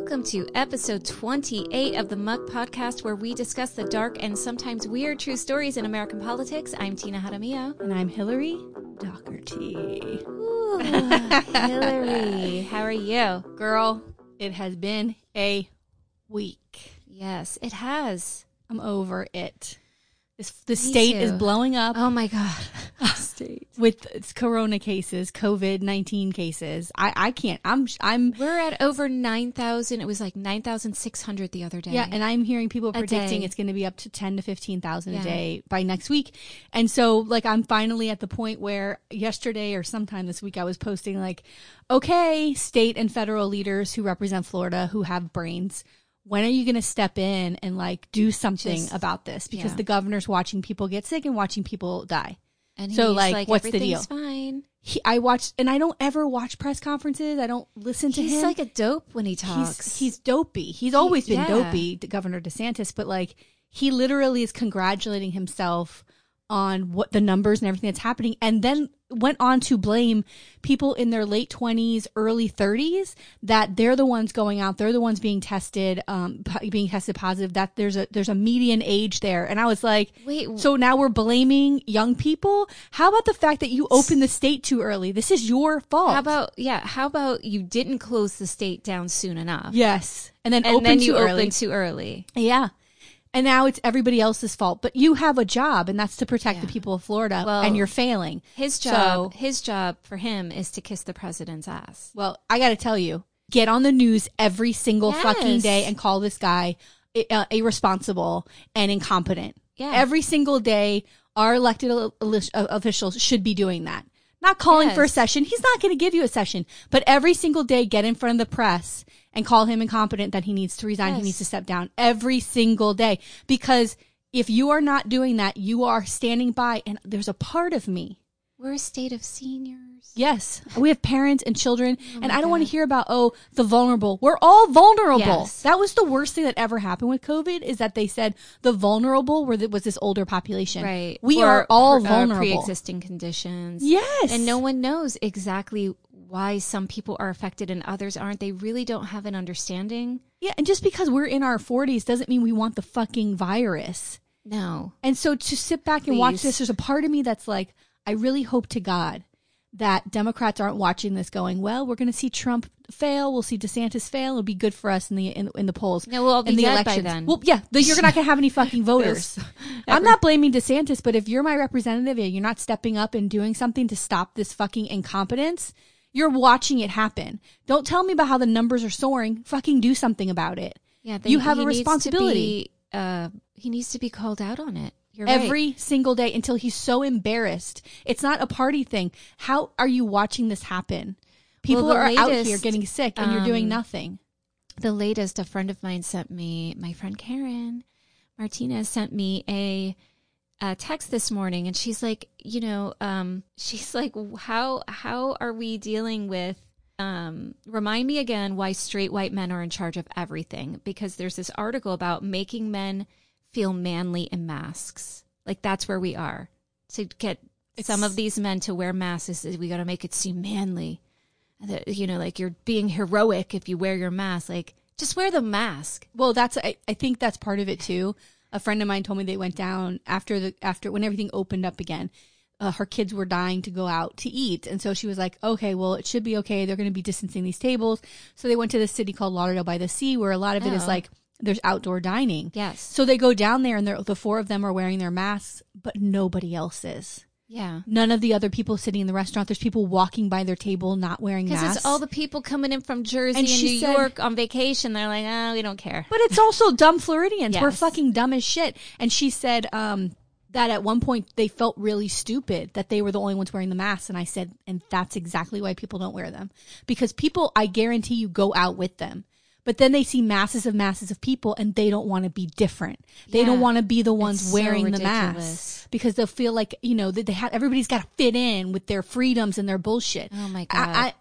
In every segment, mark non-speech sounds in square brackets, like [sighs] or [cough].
welcome to episode 28 of the Muck Podcast, where we discuss the dark and sometimes weird true stories in American politics. I'm Tina Jaramillo. And I'm Hillary Doherty. Ooh, Hillary, how are you? Girl, it has been a week. Yes, it has. I'm over it. This, the state is blowing up Oh my God. With corona cases, COVID 19 cases. I, I can't. I'm, I'm, We're at over 9,000. It was like 9,600 the other day. yeah, and I'm hearing people predicting it's going to be up to 10 to 15,000 Yeah. a day by next week. And so, like, I'm finally at the point where yesterday or sometime this week I was posting, like, okay, state and federal leaders who represent Florida who have brains. When are you going to step in and like do something Just- about this? Because yeah. the governor's watching people get sick and watching people die. And so, he's like, what's the deal? fine. He, I watched, and I don't ever watch press conferences. I don't listen to He's him. He's like a dope when he talks. He's, he's dopey. He's always been yeah. dopey, Governor DeSantis, but like he literally is congratulating himself on what the numbers and everything that's happening, and then went on to blame people in their late 20s, early 30s that they're the ones going out, they're the ones being tested, um, being tested positive. That there's a there's a median age there, and I was like, Wait, so now we're blaming young people. How about the fact that you opened the state too early? This is your fault. How about yeah? How about you didn't close the state down soon enough, yes, and then and open then you early. opened too early? Yeah. And now it's everybody else's fault. But you have a job, and that's to protect the people of Florida, Well, and you're failing. His So- job, his job for him is to kiss the president's ass. Well, I got to tell you, get on the news every single fucking day and call this guy uh, irresponsible and incompetent. Yeah. Every single day, our elected officials should be doing that. Not calling for a session. He's not going to give you a session. But every single day, get in front of the press and call him incompetent that he needs to resign. He needs to step down every single day. Because if you are not doing that, you are standing by. And there's a part of me We're a state of seniors. Yes, we have parents and children, oh and I don't want to hear about oh the vulnerable. We're all vulnerable. Yes. That was the worst thing that ever happened with COVID is that they said the vulnerable were the, was this older population. Right. We Or are all pre- vulnerable. pre-existing conditions. yes, And no one knows exactly why some people are affected and others aren't. They really don't have an understanding. Yeah, and just because we're in our forties doesn't mean we want the fucking virus. No. And so to sit back and watch this, there's a part of me that's like, I really hope to God that Democrats aren't watching this going, well, we're going to see Trump fail. We'll see DeSantis fail. It'll be good for us in the in, in the polls. No, we'll all be in the dead by then. Well, yeah, the, you're not going to have any fucking [laughs] voters. I'm not blaming DeSantis, but if you're my representative and you're not stepping up and doing something to stop this fucking incompetence, you're watching it happen. Don't tell me about how the numbers are soaring. Fucking do something about it. Yeah, You have a needs responsibility. be, uh, he needs to be called out on it. You're every right. single day until he's so embarrassed. It's not a party thing. How are you watching this happen? People Well, are out here getting sick and you're doing um, nothing. the latest a friend of mine sent me my friend karen martinez sent me a, a text this morning and she's like you know um, [laughs] she's like how how are we dealing with um, remind me again why straight white men are in charge of everything because there's this article about making men feel manly in masks. Like that's where we are. To get some of these men to wear masks is we got to make it seem manly. That you know like you're being heroic if you wear your mask. Like just wear the mask. Well, that's I, I think that's part of it too. A friend of mine told me they went down after the after when everything opened up again. Uh, her kids were dying to go out to eat, and so she was like, "Okay, well, it should be okay. They're going to be distancing these tables." So they went to this city called Lauderdale by the Sea, where a lot of it is Oh. like there's outdoor dining. yes So they go down there, and they're- the four of them are wearing their masks, but nobody else is. Yeah None of the other people sitting in the restaurant. There's people walking by their table not wearing masks. because it's all the people coming in from jersey And and, new said- york on vacation they're like oh we don't care But it's also dumb Floridians. We're fucking dumb as shit. And she said um, that at one point they felt really stupid that they were the only ones wearing the masks. And I said, and that's exactly why people don't wear them. Because people, I guarantee you, go out with them. But then they see masses of masses of people and they don't want to be different. They don't want to be the ones It's so wearing the ridiculous. masks because they'll feel like, you know, that they have, everybody's got to fit in with their freedoms and their bullshit. Oh my God. I, I,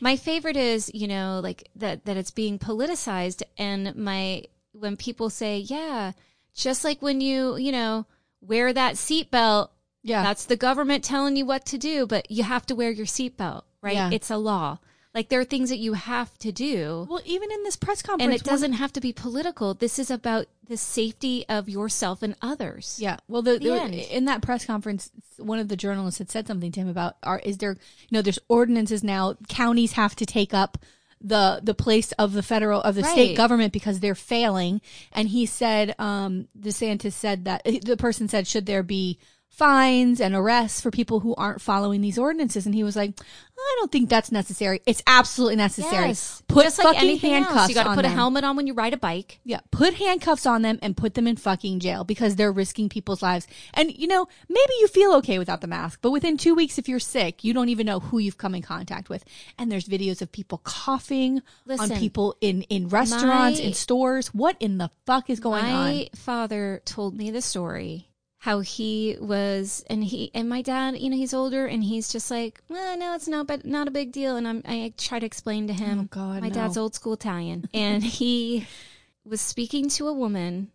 my favorite is you know like that that it's being politicized and my when people say yeah just like when you you know wear that seatbelt yeah. that's the government telling you what to do but you have to wear your seatbelt right Yeah. it's a law Like there are things that you have to do. Well, even in this press conference, And it doesn't have to be political. This is about the safety of yourself and others. Yeah. Well, the, The the- in that press conference, one of the journalists had said something to him about are is there you know there's ordinances now counties have to take up the the place of the federal of the state government because they're failing and he said um DeSantis said that [laughs] the person said should there be fines and arrests for people who aren't following these ordinances and he was like I don't think that's necessary it's absolutely necessary Yes. put Just fucking anything handcuffs else. You got to put a helmet on when you ride a bike. Yeah, put handcuffs on them and put them in fucking jail because they're risking people's lives. And you know, maybe you feel okay without the mask, but within two weeks, if you're sick, you don't even know who you've come in contact with. And there's videos of people coughing Listen, on people in in restaurants, my- in stores. What in the fuck is going my on? My father told me the story how he was and he and my dad you know he's older and he's just like well no it's not but not a big deal and I'm, i try to explain to him Oh, God, my no. dad's old school italian [laughs] and he was speaking to a woman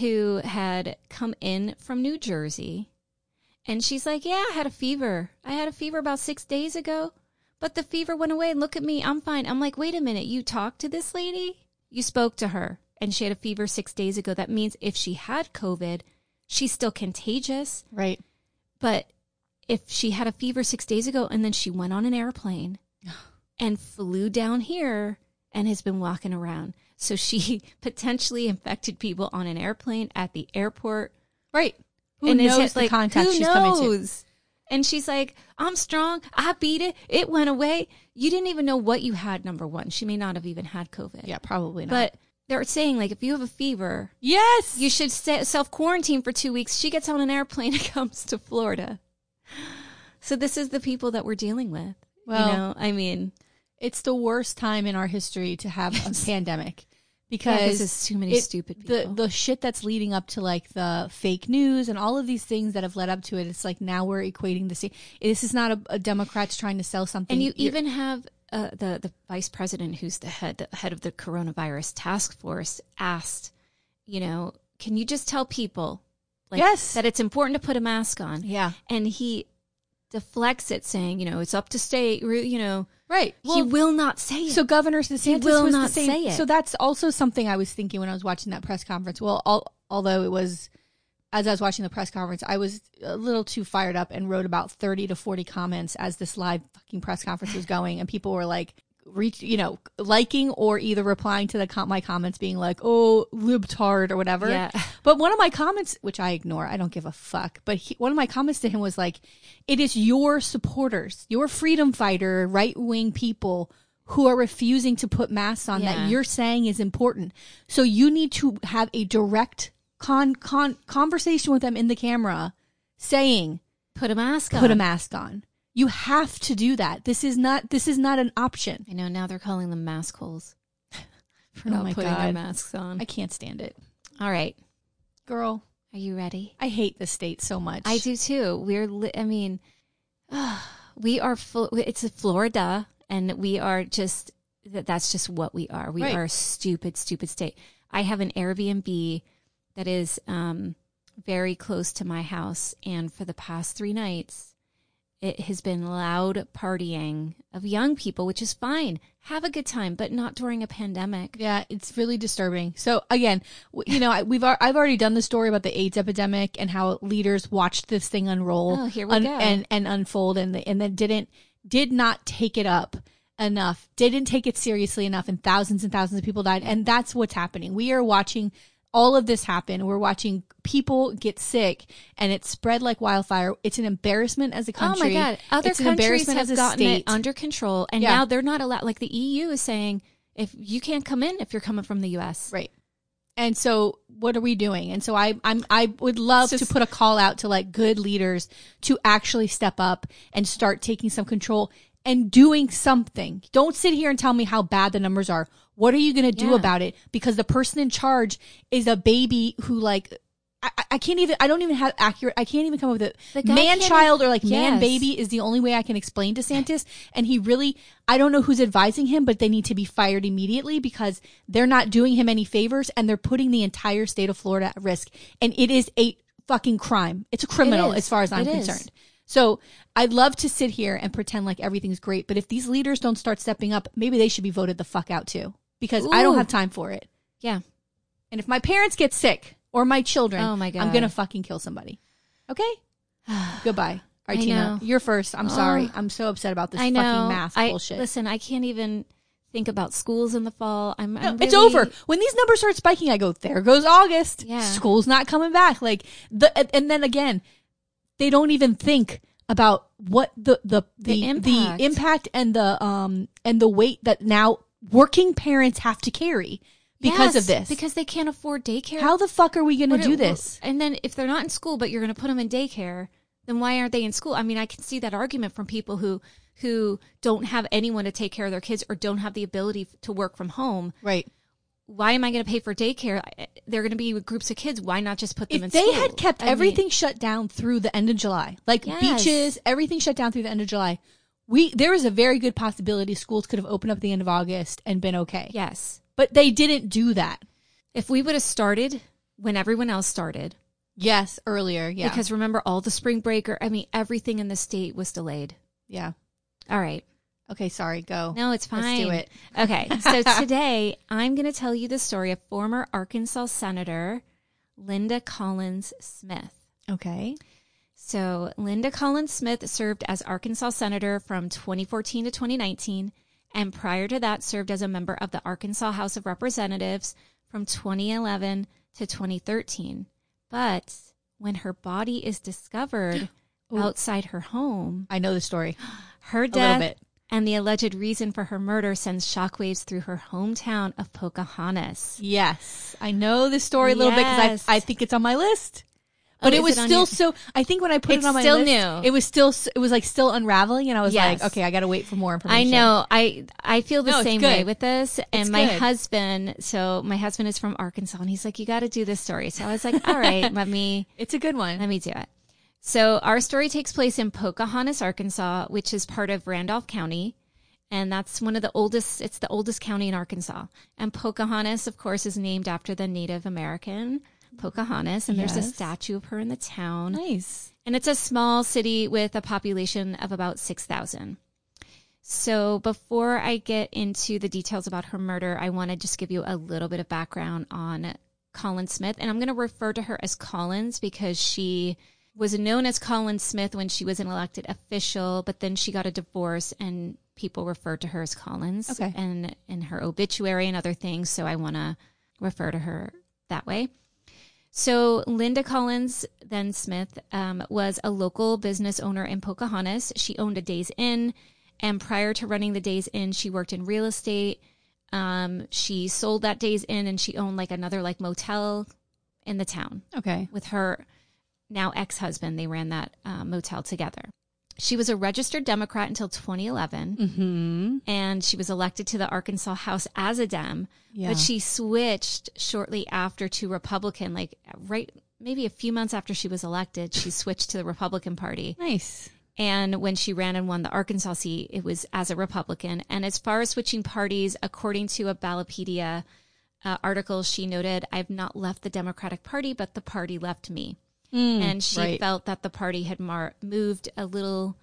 who had come in from new jersey and she's like yeah i had a fever. I had a fever about six days ago but the fever went away. And look at me. I'm fine. I'm like wait a minute. You talked to this lady? You spoke to her and she had a fever six days ago. That means if she had covid she's still contagious Right. but if she had a fever six days ago and then she went on an airplane [sighs] and flew down here and has been walking around so she [laughs] potentially infected people on an airplane at the airport Right. Who and is knows it the like, contact who she's coming to? knows? And she's like, I'm strong. I beat it. It went away. You didn't even know what you had, number one. She may not have even had COVID. Yeah, probably not. But they're saying, like, if you have a fever, yes, you should self quarantine for two weeks. She gets on an airplane [laughs] and comes to Florida. So this is the people that we're dealing with. Well, you know, I mean, it's the worst time in our history to have a [laughs] pandemic because because there's too many it- stupid the people. the shit that's leading up to like the fake news and all of these things that have led up to it. It's like now we're equating the same. This is not a, a Democrats trying to sell something. and you You're- even have uh, the the vice president, who's the head the head of the coronavirus task force, asked, you know, can you just tell people, like, Yes. that it's important to put a mask on? yeah And he deflects it, saying, you know, it's up to state. You know, right. he will not say it. So Governor DeSantis will not the same. say it. So that's also something I was thinking when I was watching that press conference. Well, al- although it was as I was watching the press conference, I was a little too fired up and wrote about thirty to forty comments as this live fucking press conference was going, and people were like. Reach, you know, liking or either replying to the com- my comments, being like, "Oh, libtard" or whatever. Yeah. But one of my comments, which I ignore, I don't give a fuck. But he, one of my comments to him was like, "It is your supporters, your freedom fighter, right wing people who are refusing to put masks on Yeah. that you're saying is important. So you need to have a direct con, con conversation with them in the camera, saying, put a mask on. "Put a mask on." You have to do that. This is not. This is not an option. I know now they're calling them mask holes [laughs] for Oh not my putting their masks on. I can't stand it, All right, girl. are you ready? I hate the state so much. I do too. We're, li- I mean, [sighs] we are full. It's Florida, and we are just. that- That's just what we are. We Right. are a stupid, stupid state. I have an Airbnb that is um, very close to my house, and for the past three nights, it has been loud partying of young people, which is fine. Have a good time, but not during a pandemic. Yeah, it's really disturbing. So again, you know, I- we've I've already done the story about the AIDS epidemic and how leaders watched this thing unroll Oh, here we go. and and unfold and and then didn't did not take it up enough. Didn't take it seriously enough and thousands and thousands of people died and that's what's happening. We are watching all of this happen. We're watching people get sick and it's spread like wildfire. It's an embarrassment as a country. Oh my god! Other it's countries have gotten state. it under control, and Yeah. now they're not allowed. Like the EU is saying, if you can't come in if you're coming from the US. Right. And so what are we doing? And so I I'm I would love to put a call out to like good leaders to actually step up and start taking some control and doing something. Don't sit here and tell me how bad the numbers are. What are you going to do Yeah. about it? Because the person in charge is a baby who like I, I- can't even I don't even have accurate I can't even come up with it. Man child or like man baby is the only way I can explain to DeSantis. And he really I don't know who's advising him, but they need to be fired immediately because they're not doing him any favors and they're putting the entire state of Florida at risk. And it is a fucking crime. It's a criminal is. as far as I'm It is. So I'd love to sit here and pretend like everything's great, but if these leaders don't start stepping up, maybe they should be voted the fuck out too because I don't have time for it. Yeah. And if my parents get sick or my children, Oh my God. I'm gonna fucking kill somebody. Okay, [sighs] goodbye. All right, I Tina, know. you're first. I'm sorry. Oh. I'm so upset about this fucking math I, bullshit. Listen, I can't even think about schools in the fall. I'm, I'm it's really- over. When these numbers start spiking, I go, there goes August. Yeah. School's not coming back. Like the and then again, they don't even think about what the the the, The the impact. impact and the um and the weight that now working parents have to carry because of this. Because they can't afford daycare. How the fuck are we going to do it- this? And then if they're not in school, but you're going to put them in daycare, then why aren't they in school? I mean, I can see that argument from people who who don't have anyone to take care of their kids or don't have the ability to work from home. Right. Why am I going to pay for daycare? They're going to be with groups of kids. Why not just put them in If they school? had kept I mean, everything shut down through the end of July, like Yes. beaches, everything shut down through the end of July, we there is a very good possibility schools could have opened up at the end of August and been okay. yes. But they didn't do that. If we would have started when everyone else started, Yes, earlier. Yeah. because remember all the spring break or I mean, everything in the state was delayed. yeah. All right. Okay, sorry, go. No, it's fine. Let's do it. Okay. So [laughs] today I'm going to tell you the story of former Arkansas Senator Linda Collins Smith. Okay. So Linda Collins Smith served as Arkansas Senator from 2014 to 2019, and prior to that served as a member of the Arkansas House of Representatives from 2011 to 2013. But when her body is discovered [gasps] outside her home, I know the story. [gasps] her little death bit. And the alleged reason for her murder sends shockwaves through her hometown of Pocahontas. Yes. I know the story a little Yes. bit because I, I think it's on my list. But Oh, it was it still your- so. I think when I put It's it on my still list, new. it was still it was like still unraveling, and I was Yes. like, okay, I got to wait for more information. I know. I I feel the No, same way with this. And It's my good. husband, so my husband is from Arkansas, and he's like, "You got to do this story." So I was like, "All right, [laughs] let me It's a good one. let me do it." So our story takes place in Pocahontas, Arkansas, which is part of Randolph County. And that's one of the oldest, it's the oldest county in Arkansas. And Pocahontas, of course, is named after the Native American Pocahontas. And there's a statue of her in the town. nice. And it's a small city with a population of about 6,000. So before I get into the details about her murder, I want to just give you a little bit of background on Collins Smith. And I'm going to refer to her as Collins because she was known as Collins Smith when she was an elected official, but then she got a divorce and people referred to her as Collins Okay. and in her obituary and other things. So I want to refer to her that way. So Linda Collins, then Smith, um, was a local business owner in Pocahontas. She owned a Days Inn, and prior to running the Days Inn, she worked in real estate. Um, she sold that Days Inn, and she owned like another like motel in the town Okay. with her now ex-husband. They ran that uh, motel together. She was a registered Democrat until 2011, Hmm. and she was elected to the Arkansas House as a Dem. Yeah. But she switched shortly after to Republican, like right maybe a few months after she was elected, she [laughs] switched to the Republican Party. nice. And when she ran and won the Arkansas seat, it was as a Republican. And as far as switching parties, according to a Ballotpedia uh, article, she noted, I've not left the Democratic Party, but the party left me. And she Mm, right. felt that the party had mar- moved a little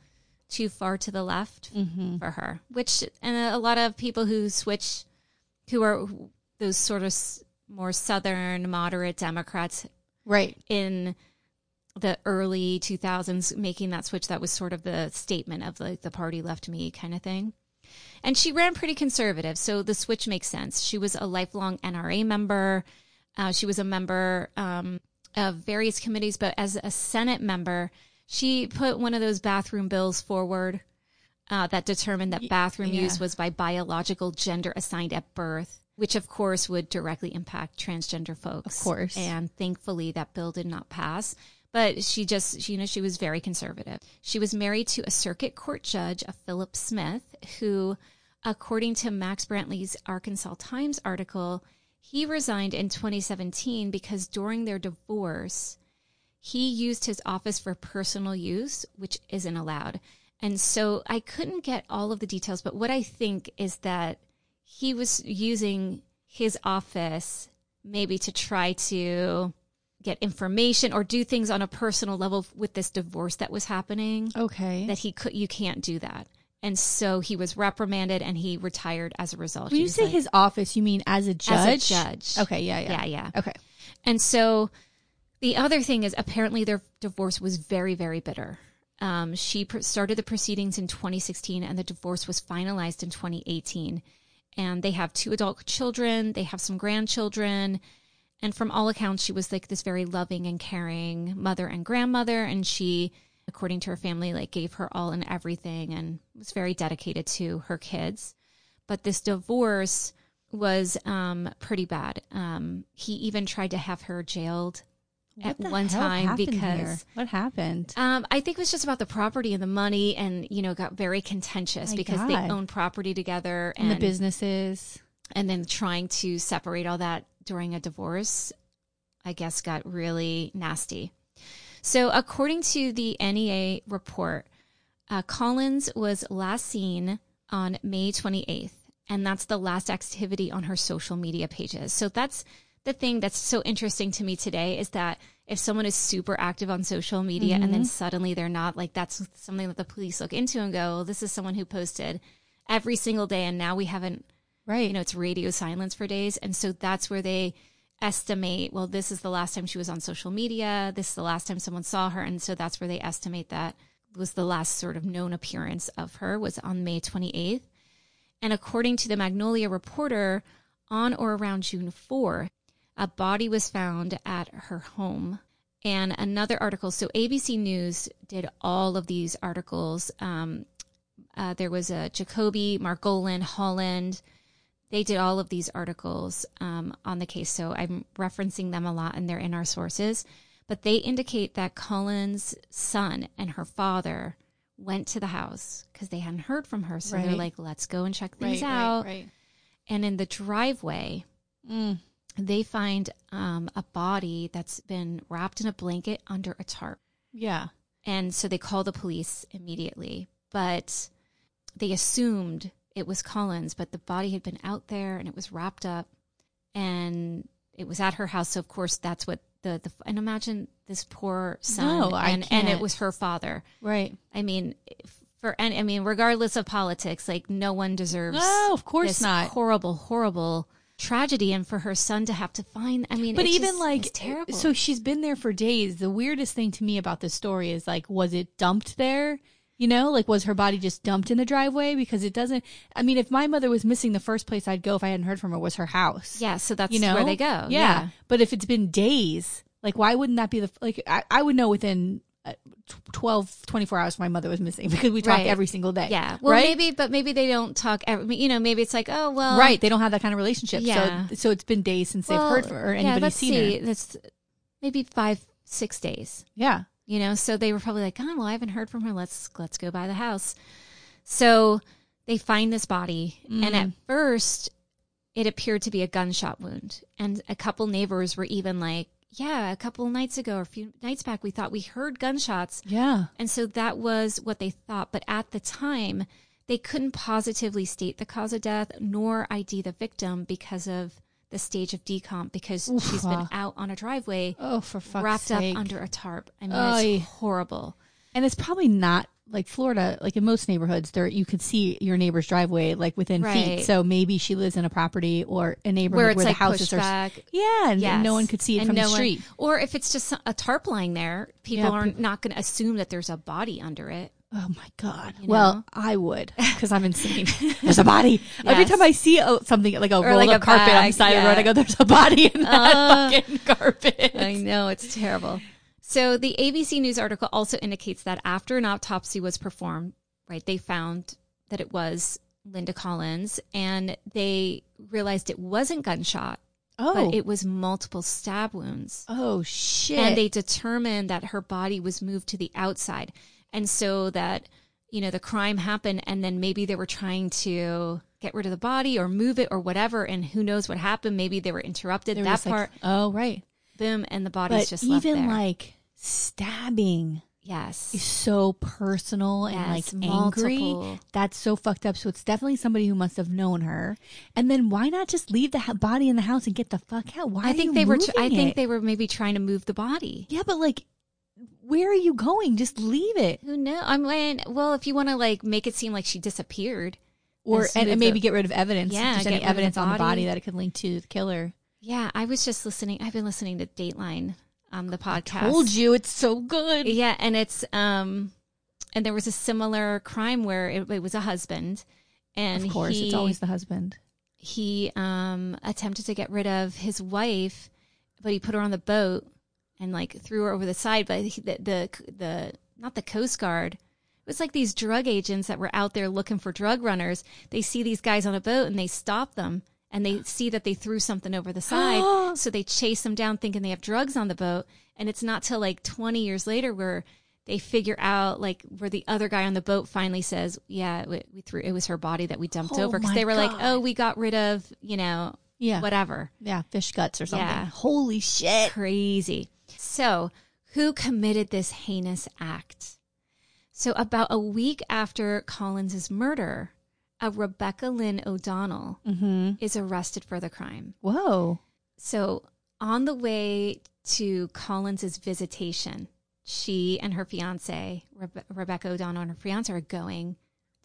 too far to the left Mm-hmm. for her, which, and a lot of people who switch, who are those sort of more Southern moderate Democrats Right. in the early 2000s making that switch that was sort of the statement of like the party left me kind of thing and she ran pretty conservative so the switch makes sense she was a lifelong nra member uh, she was a member um, of various committees but as a senate member she put one of those bathroom bills forward uh, that determined that bathroom yeah. use was by biological gender assigned at birth which of course would directly impact transgender folks Of course. and thankfully that bill did not pass but she just she, you know she was very conservative she was married to a circuit court judge a philip smith who according to max brantley's arkansas times article he resigned in 2017 because during their divorce he used his office for personal use which isn't allowed. And so i couldn't get all of the details but what i think is that he was using his office maybe to try to get information or do things on a personal level with this divorce that was happening. Okay. that he could you can't do that and so he was reprimanded and he retired as a result when you say like- his office, you mean as a judge? as a judge Okay. Yeah. Yeah. yeah yeah Okay. and so the other thing is apparently their divorce was very, very bitter. Um, she pr- started the proceedings in 2016 and the divorce was finalized in 2018. And they have two adult children, they have some grandchildren. And from all accounts, she was like this very loving and caring mother and grandmother. And she, according to her family, like gave her all and everything and was very dedicated to her kids. But this divorce was um, pretty bad. Um, he even tried to have her jailed at one time because here? what happened? um, I think it was just about the property and the money, and you know, got very contentious My because God. they own property together, And and the businesses. and then trying to separate all that during a divorce, I guess, got really nasty. So, according to the NEA report, uh, Collins was last seen on May 28th, and that's the last activity on her social media pages. So, that's the thing that's so interesting to me today is that if someone is super active on social media and then suddenly they're not, like that's something that the police look into and go, well, this is someone who posted every single day, and now we haven't Right. you know, it's radio silence for days. And so that's where they estimate, well, this is the last time she was on social media. This is the last time someone saw her. And so that's where they estimate that was the last sort of known appearance of her was on May 28th. And according to the Magnolia Reporter, on or around June 4, a body was found at her home. And another article, so ABC News did all of these articles. Um, uh, there was a Jacoby, Margolin, Holland. They did all of these articles um, on the case. So I'm referencing them a lot and they're in our sources. But they indicate that Collins' son and her father went to the house because they hadn't heard from her. So they're like, let's go and check things right, out. Right. Right. And in the driveway, Mm. they find um, a body that's been wrapped in a blanket under a tarp. Yeah. And so they call the police immediately, but they assumed it was Collins, but the body had been out there and it was wrapped up and it was at her house. So of course that's what the, the and imagine this poor son No, I and, and it was her father. Right. I mean, for, and I mean, regardless of politics, like no one deserves No, of course this not. horrible, horrible tragedy. And for her son to have to find, I mean, But even just like, terrible. so she's been there for days. The weirdest thing to me about this story is like, was it dumped there? You know, like was her body just dumped in the driveway? Because it doesn't. I mean, if my mother was missing, the first place I'd go if I hadn't heard from her was her house. yeah, so that's you know where they go. Yeah. Yeah. But if it's been days, like why wouldn't that be the like? I, I would know within. uh, 12 24 hours my mother was missing [laughs] because we talk Right. every single day Yeah. Well, right maybe, but maybe they don't talk. Every, you know, maybe it's like, oh well, right they don't have that kind of relationship Yeah. so so it's been days since well, they've heard from her or yeah, anybody's let's seen see. her That's maybe five, six days. yeah you know? So they were probably like oh well i haven't heard from her. Let's let's go by the house. So they find this body and at mm. first it appeared to be a gunshot wound. And a couple neighbors were even like yeah a couple nights ago or a few nights back we thought we heard gunshots. Yeah. And so that was what they thought. But at the time they couldn't positively state the cause of death nor id the victim because of the stage of decomp because Oof. she's been out on a driveway oh for fuck's wrapped sake. up under a tarp. I mean, Oy. it's horrible. and it's probably not like Florida, like in most neighborhoods, there you could see your neighbor's driveway like within feet. So maybe she lives in a property or a neighborhood Where where, it's the like houses are. back. Yeah, and, and no one could see it And from no the one- street. or if it's just a tarp lying there, people Yeah, are not going to assume that there's a body under it. Oh my god! You Well, know? I would [laughs] because I'm insane. There's a body every time I see a, something like a rolled like up a carpet on the bag, side of the road. I go, "There's a body in that Uh, fucking [laughs] carpet." I know it's terrible. So the ABC News article also indicates that after an autopsy was performed, right, they found that it was Linda Collins, and they realized it wasn't gunshot, oh, but it was multiple stab wounds. oh shit! and they determined that her body was moved to the outside and so that you know the crime happened and then maybe they were trying to get rid of the body or move it or whatever and who knows what happened maybe they were interrupted They were that just like, part oh right. boom and the body's But just left even like stabbing, Yes. is so personal and Yes, like angry. multiple. That's so fucked up. So it's definitely somebody who must have known her. And then why not just leave the ha- body in the house and get the fuck out? Why? I are think they were. Tr- I think it? they were maybe trying to move the body. Yeah, but like, where are you going? Just leave it, Who knows? I'm like, well, if you want to like make it seem like she disappeared, or and, and maybe the- get rid of evidence. Yeah, if there's any of the evidence on the body. body that it could link to the killer. yeah. I was just listening. I've been listening to Dateline, um, the podcast. I Told you it's so good. Yeah, and it's um, and there was a similar crime where it, it was a husband, and Of course, he, it's always the husband. he um attempted to get rid of his wife, but he put her on the boat and like threw her over the side. But the, the the not the Coast Guard. It was like these drug agents that were out there looking for drug runners. They see these guys on a boat and they stop them and they see that they threw something over the side. [gasps] so they chase them down thinking they have drugs on the boat. And it's not till like 20 years later where they figure out like where the other guy on the boat finally says, yeah, we, we threw, it was her body that we dumped Oh over. Cause they were like, oh, we got rid of, you know, Yeah, whatever. yeah, fish guts or something. Yeah. Holy shit! Crazy. So, who committed this heinous act? So, about a week after Collins's murder, a Rebecca Lynn O'Donnell Mm-hmm. is arrested for the crime. Whoa. So, on the way to Collins's visitation, she and her fiance, Rebe- Rebecca O'Donnell and her fiance, are going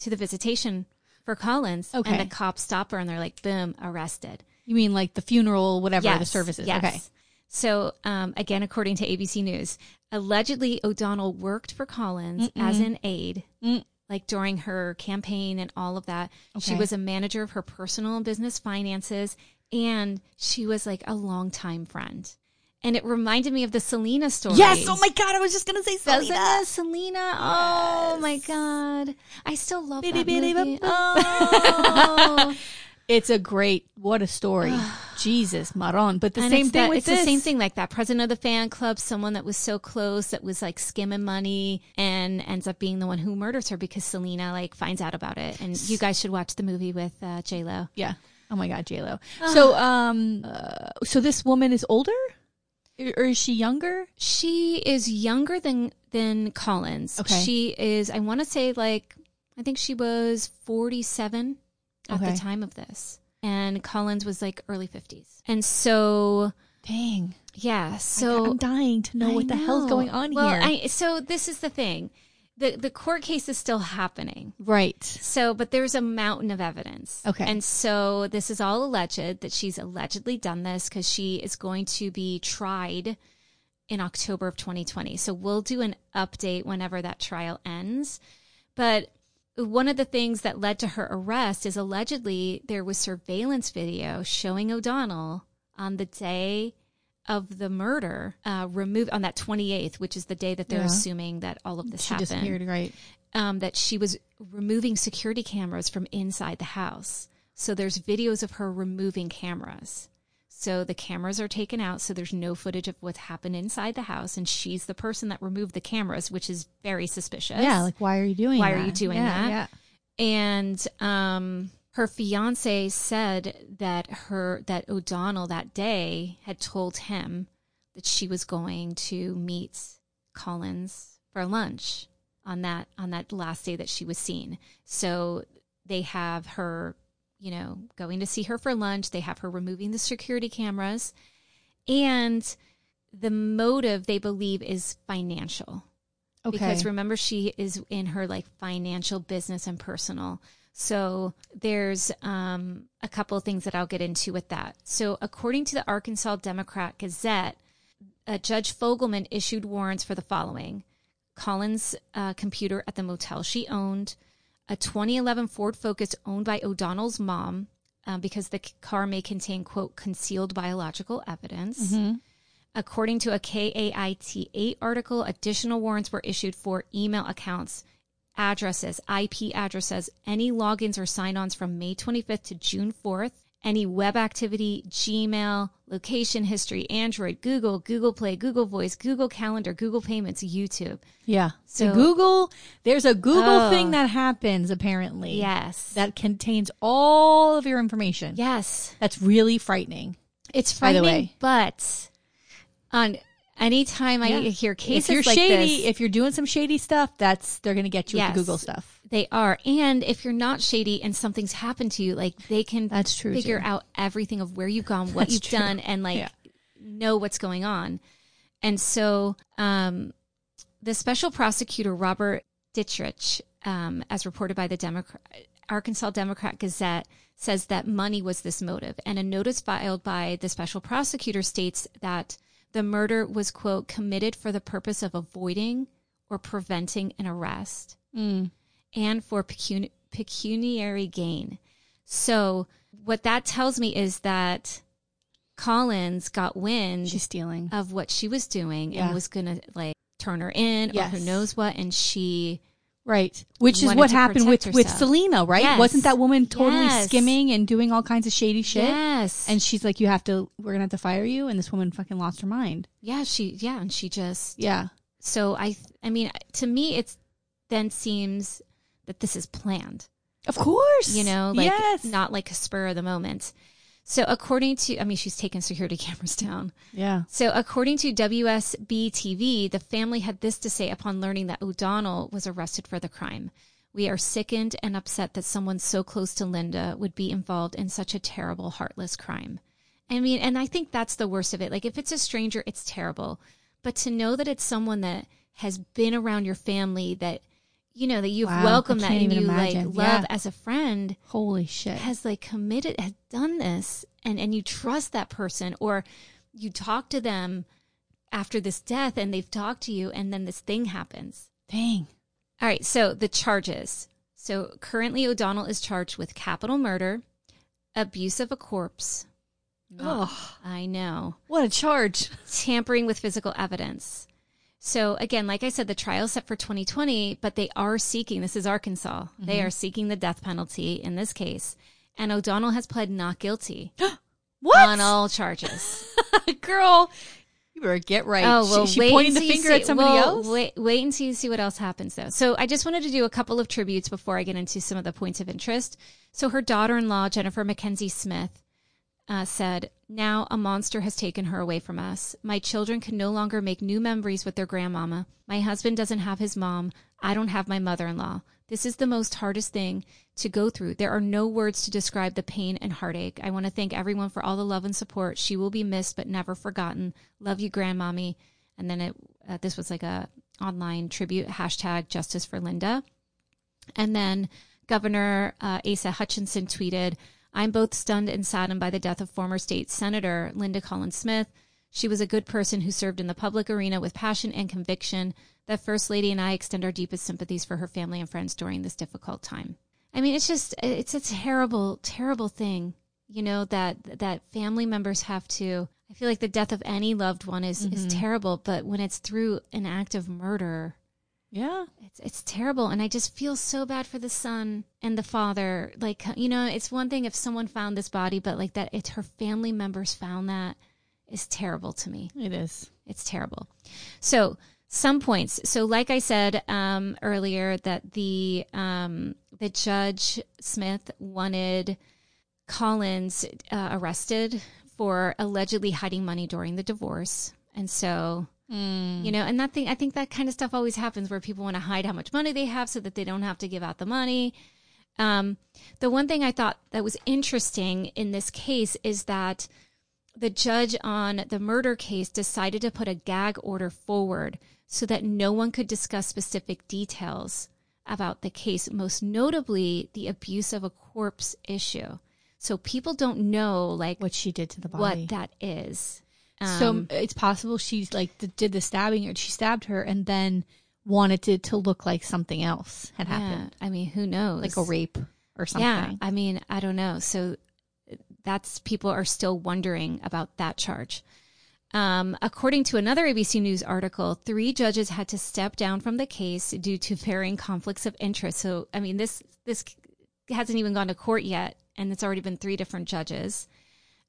to the visitation for Collins. Okay. And the cops stop her and they're like, boom, arrested. You mean like the funeral, whatever the services? Yes. Okay. So, um, again, according to ABC News, allegedly O'Donnell worked for Collins as an aide, Mm. like during her campaign and all of that. She was a manager of her personal and business finances, and she was like a longtime friend. And it reminded me of the Selena story. Yes. Oh my god, I was just gonna say Doesn't Selena. it, Selena? Oh my God. I still love Bitty that bitty movie. Oh. [laughs] [laughs] It's a great. What a story. [sighs] Jesus, Maron. But the And same thing that, with it's this. the same thing like that president of the fan club someone that was so close that was like skimming money and ends up being the one who murders her because selena like finds out about it and you guys should watch the movie with uh, j-lo Yeah. Oh my God, J Lo. [sighs] So, um, uh, so this woman is older, or or is she younger? she is younger than than collins Okay. she is i want to say like i think she was 47 at Okay. the time of this and collins was like early 50s and so Dang. yeah So so I'm dying to know I what the hell's know. going on well, here. I, so this is the thing. The the court case is still happening. right. So, but there's a mountain of evidence. Okay. And so this is all alleged that she's allegedly done this because she is going to be tried in October of 2020. So we'll do an update whenever that trial ends. But one of the things that led to her arrest is allegedly there was surveillance video showing O'Donnell on the day of the murder, uh, removed on that 28th, which is the day that they're Yeah. assuming that all of this She happened disappeared. Right. um, that she was removing security cameras from inside the house. So there's videos of her removing cameras. So the cameras are taken out, so there's no footage of what happened inside the house, and she's the person that removed the cameras, which is very suspicious. Yeah. Like, why are you doing? Why are you doing Yeah, that? Yeah. and um, her fiance said that her that O'Donnell that day had told him that she was going to meet Collins for lunch on that on that last day that she was seen. So they have her, you know, going to see her for lunch. They have her removing the security cameras, and the motive they believe is financial. Okay. because remember she is in her like financial business and personal. So there's um, a couple of things that i'll get into with that. So according to the arkansas democrat gazette uh, judge fogelman issued warrants for the following. Collins uh, computer at the motel she owned a 2011 ford focus owned by o'donnell's mom uh, because the car may contain quote concealed biological evidence Mhm. According to a KAIT 8 article, additional warrants were issued for email accounts, addresses, IP addresses, any logins or sign ons from May 25th to June 4th, any web activity, Gmail, location history, Android, Google, Google Play, Google Voice, Google Calendar, Google Payments, YouTube. Yeah. So So- Google, there's a Google Oh. thing that happens apparently. Yes. That contains all of your information. yes. That's really frightening. It's By the frightening, way. but on anytime I hear cases if you're like shady, this, if you're doing some shady stuff, that's they're gonna get you Yes. with the Google stuff. They are. And if you're not shady and something's happened to you, like they can That's true, figure too. out everything of where you've gone, what That's you've true. done, and like Yeah. know what's going on. And so, um, the special prosecutor Robert Dittrich, um, as reported by the Democrat, Arkansas Democrat Gazette, says that money was this motive. And a notice filed by the special prosecutor states that the murder was quote committed for the purpose of avoiding or preventing an arrest Mm. And for pecun- pecuniary gain. So what that tells me is that Collins got wind She's stealing. of what she was doing Yeah. and was going to like turn her in or who knows what and she Right. Which is what happened with, with. Selena, right? Yes. Wasn't that woman totally Yes. skimming and doing all kinds of shady shit? yes And she's like, you have to, we're going to have to fire you. And this woman fucking lost her mind. yeah she yeah and she just Yeah. so I I mean to me it's then seems that this is planned Of course. you know like yes. not like a spur of the moment so according to I mean she's taken security [laughs] cameras down yeah. So, according to WSB TV, the family had this to say upon learning that O'Donnell was arrested for the crime. We are sickened and upset that someone so close to Linda would be involved in such a terrible, heartless crime. I mean, and I think that's the worst of it. Like, if it's a stranger, it's terrible. But to know that it's someone that has been around your family, that, you know, that you've Wow, welcomed that and you imagine. like love Yeah. as a friend, Holy shit. has like committed has done this and and you trust that person or you talk to them after this death and they've talked to you and then this thing happens Dang. all right so the charges so currently o'donnell is charged with capital murder abuse of a corpse Oh, i know what a charge. [laughs] tampering with physical evidence so again like i said the trial set for 2020 but they are seeking this is arkansas they Mm-hmm. are seeking the death penalty in this case and o'donnell has pled not guilty [gasps] What? on all charges. [laughs] Girl, you better get right. Oh well, she, she pointing the finger see- at somebody well, else? Wait, wait until you see what else happens, though. So I just wanted to do a couple of tributes before I get into some of the points of interest. So her daughter-in-law, Jennifer Mackenzie Smith, uh, said, "Now a monster has taken her away from us. My children can no longer make new memories with their grandmama. My husband doesn't have his mom. I don't have my mother-in-law. This is the most hardest thing to go through. There are no words to describe the pain and heartache. I want to thank everyone for all the love and support. She will be missed but never forgotten. Love you, grandmommy." And then it uh, this was like a online tribute hashtag Justice for Linda. And then Governor uh, Asa Hutchinson tweeted, I'm both stunned and saddened by the death of former state senator Linda Collins Smith. She was a good person who served in the public arena with passion and conviction. The First Lady and I extend our deepest sympathies for her family and friends during this difficult time. I mean, it's just, it's a terrible, terrible thing, you know, that, that family members have to, I feel like the death of any loved one is, is mm-hmm. terrible, but when it's through an act of murder, yeah. it's it's terrible and i just feel so bad for the son and the father like you know it's one thing if someone found this body but like that it's her family members found that is terrible to me It is. it's terrible so some points so like i said um, earlier that the um, the judge smith wanted collins uh, arrested for allegedly hiding money during the divorce and so you know and that thing i think that kind of stuff always happens where people want to hide how much money they have so that they don't have to give out the money. Um, the one thing i thought that was interesting in this case is that the judge on the murder case decided to put a gag order forward so that no one could discuss specific details about the case most notably the abuse of a corpse issue. So people don't know like What she did to the body. what that is so Um, it's possible she's like th- did the stabbing or she stabbed her and then wanted it to look like something else had yeah, happened, I mean, who knows? like a rape or something. Yeah, I mean, I don't know. So that's people are still wondering about that charge. Um, according to another ABC News article, three judges had to step down from the case due to varying conflicts of interest. So, I mean, this this hasn't even gone to court yet, and it's already been three different judges.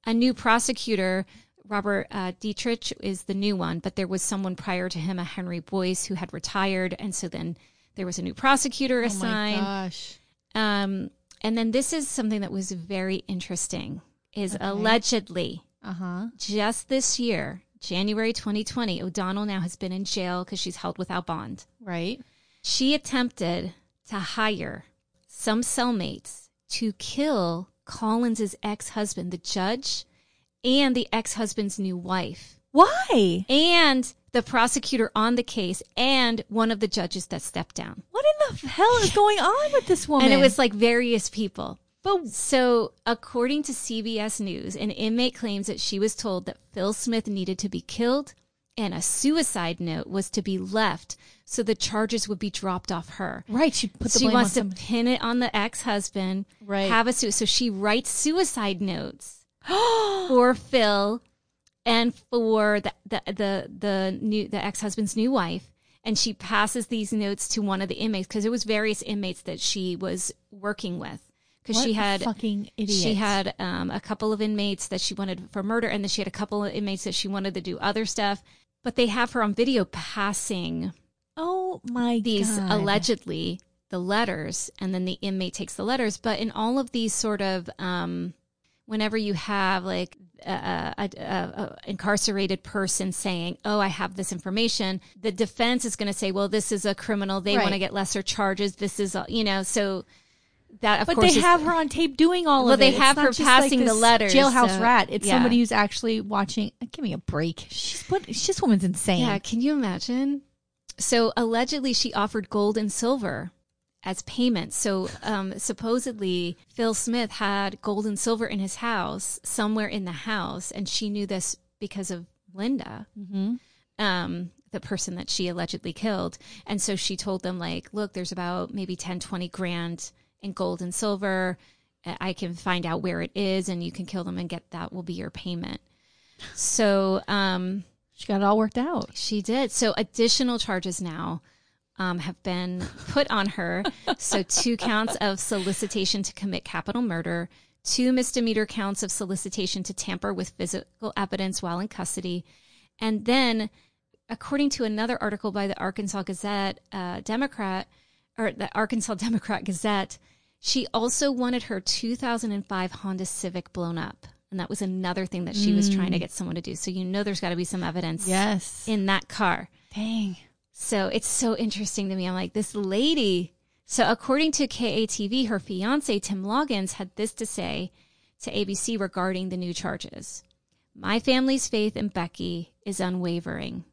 A new prosecutor, Robert uh, Dietrich, is the new one, but there was someone prior to him, a Henry Boyce, who had retired, and so then there was a new prosecutor assigned. Oh my gosh. Um, and then this is something that was very interesting is allegedly Uh huh. just this year January 2020, O'Donnell now has been in jail because she's held without bond. Right. She attempted to hire some cellmates to kill Collins's ex-husband, the judge, and the ex-husband's new wife, Why? and the prosecutor on the case, and one of the judges that stepped down. What in the hell is going on with this woman? And it was like various people. but So, according to CBS News, an inmate claims that she was told that Phil Smith needed to be killed and a suicide note was to be left so the charges would be dropped off her. right. She put the she wants to pin it on the ex-husband. Right. Have a su- so she writes suicide notes [gasps] for Phil and for the the the, the new the ex-husband's new wife and she passes these notes to one of the inmates because it was various inmates that she was working with because she a had fucking idiot. she had um, a couple of inmates that she wanted for murder and then she had a couple of inmates that she wanted to do other stuff but they have her on video passing Oh my these god. allegedly the letters and then the inmate takes the letters but in all of these sort of um whenever you have like a, a, a, a incarcerated person saying oh i have this information the defense is going to say well this is a criminal they Right. want to get lesser charges this is you know so that of But they is- have her on tape doing all Well, of it. Well, they have her just passing like the letters, Jailhouse so- rat. It's yeah. somebody who's actually watching. Give me a break. She's what? This woman's insane. Yeah, can you imagine? So allegedly, she offered gold and silver as payment. So um, supposedly, Phil Smith had gold and silver in his house, somewhere in the house, and she knew this because of Linda, Mm-hmm. um, the person that she allegedly killed. And so she told them, like, look, there's about maybe 10, 20 grand in gold and silver. I can find out where it is, and you can kill them and get that will be your payment. So, um, She got it all worked out. she did. So additional charges now um, have been put on her. so two counts of solicitation to commit capital murder, two misdemeanor counts of solicitation to tamper with physical evidence while in custody, and then, according to another article by the Arkansas Gazette uh, Democrat or the Arkansas [laughs] Democrat Gazette, she also wanted her 2005 Honda Civic blown up. And that was another thing that she was trying to get someone to do. So you know there's got to be some evidence Yes. in that car. Dang. So it's so interesting to me. I'm like, this lady. So according to KATV, her fiance, Tim Loggins, had this to say to ABC regarding the new charges. My family's faith in Becky is unwavering.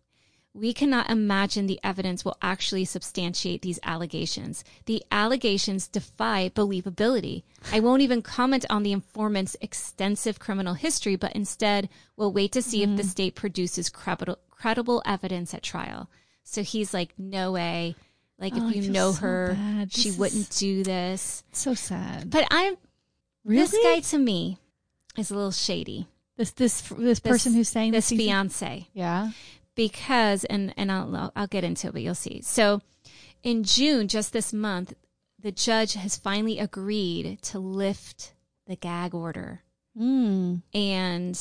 We cannot imagine the evidence will actually substantiate these allegations. The allegations defy believability. I won't even comment on the informant's extensive criminal history, but instead will wait to see if the mm-hmm. state produces credible, credible evidence at trial. So he's like, no way. Like, Oh, if you know so her, bad. she This wouldn't is- do this. So sad. But I'm, Really? this guy to me is a little shady. This this this person who's saying this this fiance Yeah. because and and I'll I'll- I'll get into it, but you'll see. So, in June, just this month, the judge has finally agreed to lift the gag order, Mm. and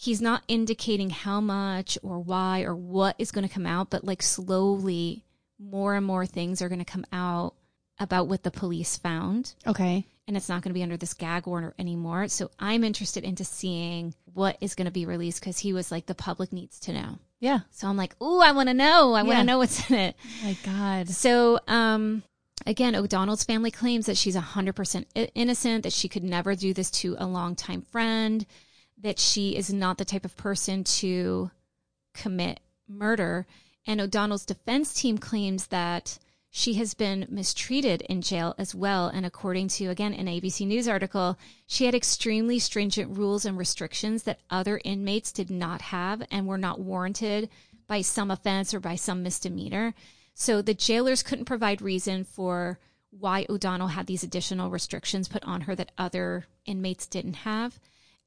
he's not indicating how much or why or what is going to come out, but like slowly, more and more things are going to come out about what the police found Okay. and it's not going to be under this gag order anymore. So I'm interested into seeing what is going to be released because he was like, the public needs to know. Yeah. So I'm like, ooh, I want to know. I want to know what's in it. My God. So, um, again, O'Donnell's family claims that she's 100% innocent, that she could never do this to a longtime friend, that she is not the type of person to commit murder. And O'Donnell's defense team claims that she has been mistreated in jail as well. And according to, again, an ABC News article, she had extremely stringent rules and restrictions that other inmates did not have and were not warranted by some offense or by some misdemeanor. So the jailers couldn't provide reason for why O'Donnell had these additional restrictions put on her that other inmates didn't have.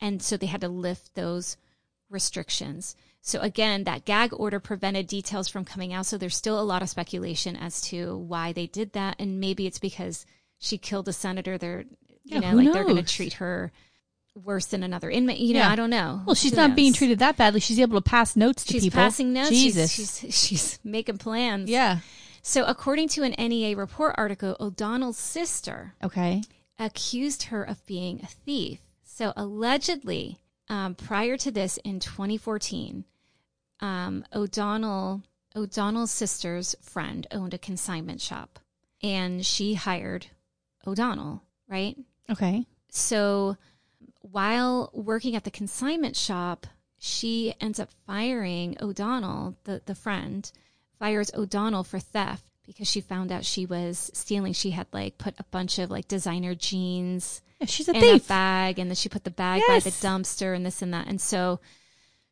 And so they had to lift those restrictions. So again, that gag order prevented details from coming out. So there's still a lot of speculation as to why they did that. And maybe it's because she killed a senator. They're, you Yeah, know, who like they're going to treat her worse than another inmate. You know, Yeah. I don't know. Well, she's Who not being treated that badly. She's able to pass notes to She's people. passing notes. Jesus. She's, she's, she's making plans. yeah. So according to an NEA report article, O'Donnell's sister Okay. accused her of being a thief. So allegedly, um, prior to this in 2014, um, O'Donnell O'Donnell's sister's friend owned a consignment shop, and she hired O'Donnell, right? Okay. So while working at the consignment shop, she ends up firing O'Donnell, the, the friend, fires O'Donnell for theft because she found out she was stealing. She had like put a bunch of like designer jeans Yeah, she's a in thief. a bag and then she put the bag by the dumpster and this and that. And so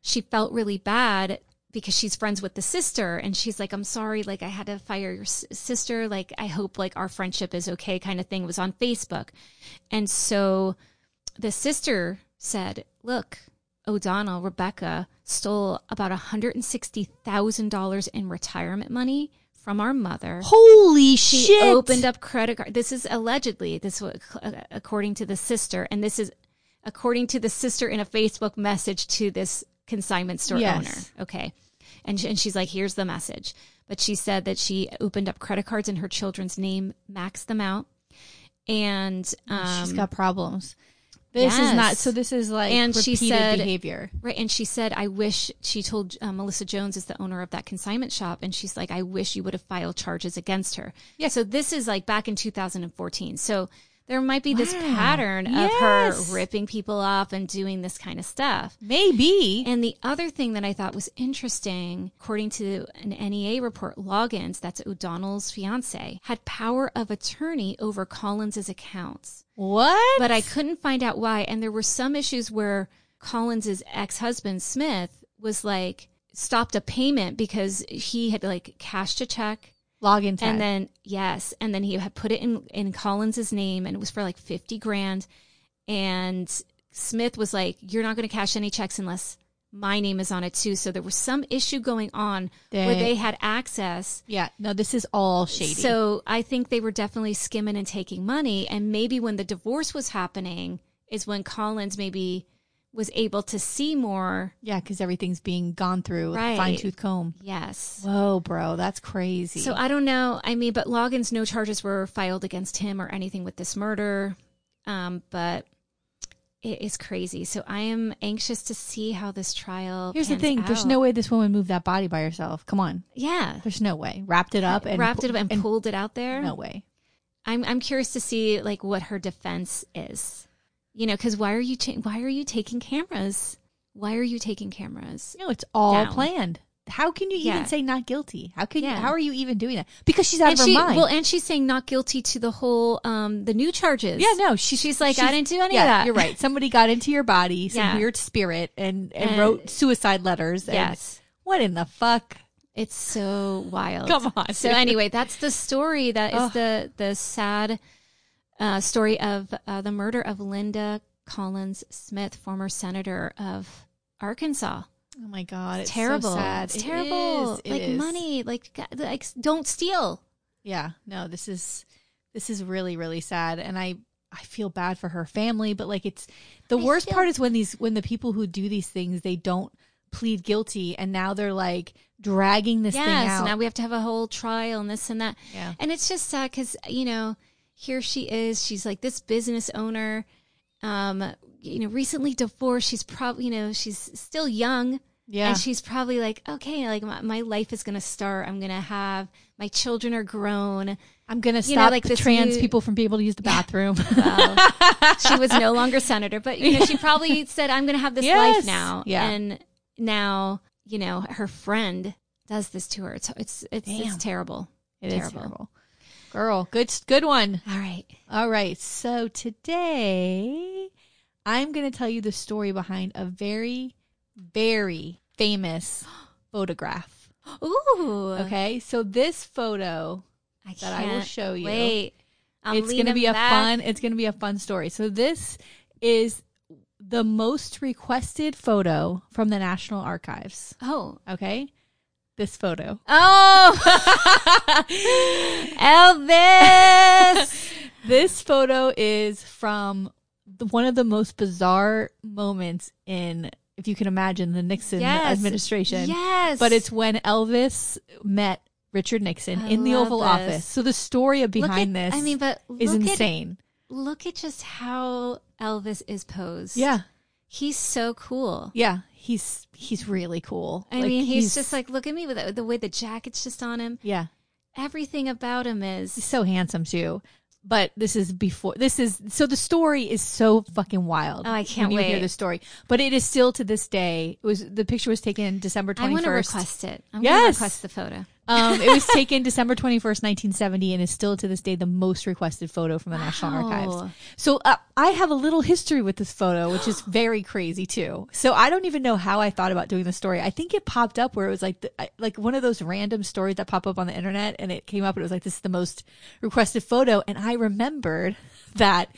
she felt really bad because she's friends with the sister and she's like, I'm sorry, like I had to fire your s- sister. Like I hope like our friendship is okay kind of thing It was on Facebook. And so the sister said, look, O'Donnell, Rebecca stole about $160,000 in retirement money from our mother Holy she shit! opened up credit card. This is allegedly this was according to the sister, and this is according to the sister in a Facebook message to this consignment store Yes. owner. Okay, and sh- and she's like, here's the message. But she said that she opened up credit cards in her children's name, maxed them out, and um, She's got problems. This is not. So this is like And she repeated said- behavior. Right. And she said, I wish, she told uh, Melissa Jones is the owner of that consignment shop. And she's like, I wish you would have filed charges against her. Yeah. So this is like back in 2014. So there might be this Wow. pattern of Yes. her ripping people off and doing this kind of stuff. Maybe. And the other thing that I thought was interesting, according to an NEA report, Loggins, that's O'Donnell's fiance, had power of attorney over Collins's accounts what? but I couldn't find out why. And there were some issues where Collins's ex husband Smith was like stopped a payment because he had like cashed a check login tag. and then yes, and then he had put it in in Collins's name and it was for like fifty grand. And Smith was like, "You're not going to cash any checks unless." My name is on it too. So there was some issue going on where They- they had access yeah. No, this is all shady. so I think they were definitely skimming and taking money. And maybe when the divorce was happening is when Collins maybe was able to see more. yeah, because everything's being gone through with Right. fine tooth comb. Yes. Whoa, bro, that's crazy. So I don't know. I mean, but Loggins, no charges were filed against him or anything with this murder. Um, but it is crazy. So I am anxious to see how this trial. Here's the thing: there's no way this woman moved that body by herself. Come on, Yeah. there's no way. Wrapped it up and Wrapped it up and, pulled it out there. No way. I'm I'm curious to see like what her defense is. You know, because why are you why are you taking cameras? Why are you taking cameras? No, it's all Down. planned. How can you even Yeah. say not guilty? How can you? How are you even doing that? Because she's out And of her mind. well, and she's saying not guilty to the whole um the new charges. yeah, no, she, she's like I didn't do any yeah, of that. You're right. Somebody got into your body, some Yeah. weird spirit, and, and And- wrote suicide letters. and Yes, what in the fuck? it's so wild. Come on, So anyway, that's the story. That is Ugh. the the sad uh, story of uh, the murder of Linda Collins Smith, former senator of Arkansas. Oh my god, it's terrible. So sad. It's terrible. is. It like is. money, like like don't steal. Yeah, no, this is this is really really sad, and I I feel bad for her family, but like it's the I worst feel- part is when these when the people who do these things they don't plead guilty, and now they're like dragging this thing out. now we have to have a whole trial and this and that. yeah, And it's just sad because you know here she is. She's like this business owner. Um, you know, recently divorced. She's probably you know she's still young. yeah, And she's probably like, okay, like my, my life is going to start. I'm going to have my children are grown. I'm gonna you know, stop like the trans new- people from being able to use the bathroom. [laughs] Well, she was no longer senator, but you know, she probably [laughs] said, I'm going to have this Yes. life now. Yeah. And now, you know, her friend does this to her. It's, it's, it's, it's terrible. It is Terrible. Girl, good good one. All right. All right. So today I'm going to tell you the story behind a very very famous [gasps] photograph. Ooh. Okay? So this photo I that I will show you. Wait. I'm it's going to be a back. fun it's going to be a fun story. So this is the most requested photo from the National Archives. Oh. Okay? This photo. Oh. [laughs] Elvis. This photo is from the, one of the most bizarre moments in, if you can imagine, the Nixon Yes. administration. yes. But it's when Elvis met Richard Nixon I in the Oval this. Office. So the story behind at- this I mean, but is look at insane. look at just how Elvis is posed. yeah. He's so cool. Yeah, he's he's really cool. I Like, mean, he's, just like, look at me with the, the way the jacket's just on him. yeah, Everything about him he's is. so handsome too. But this is before. This is so the story is so fucking wild. Oh, I can't when you hear the story. But it is still to this day. It was the picture was taken December I want to request it. I'm Yes. going to request the photo. Um, it was taken December 21st, 1970, and is still to this day the most requested photo from the National Archives. So uh, I have a little history with this photo, which is [gasps] very crazy too. So I don't even know how I thought about doing the story. I think it popped up where it was like the, like one of those random stories that pop up on the internet, and it came up and it was like this is the most requested photo, and I remembered [laughs] that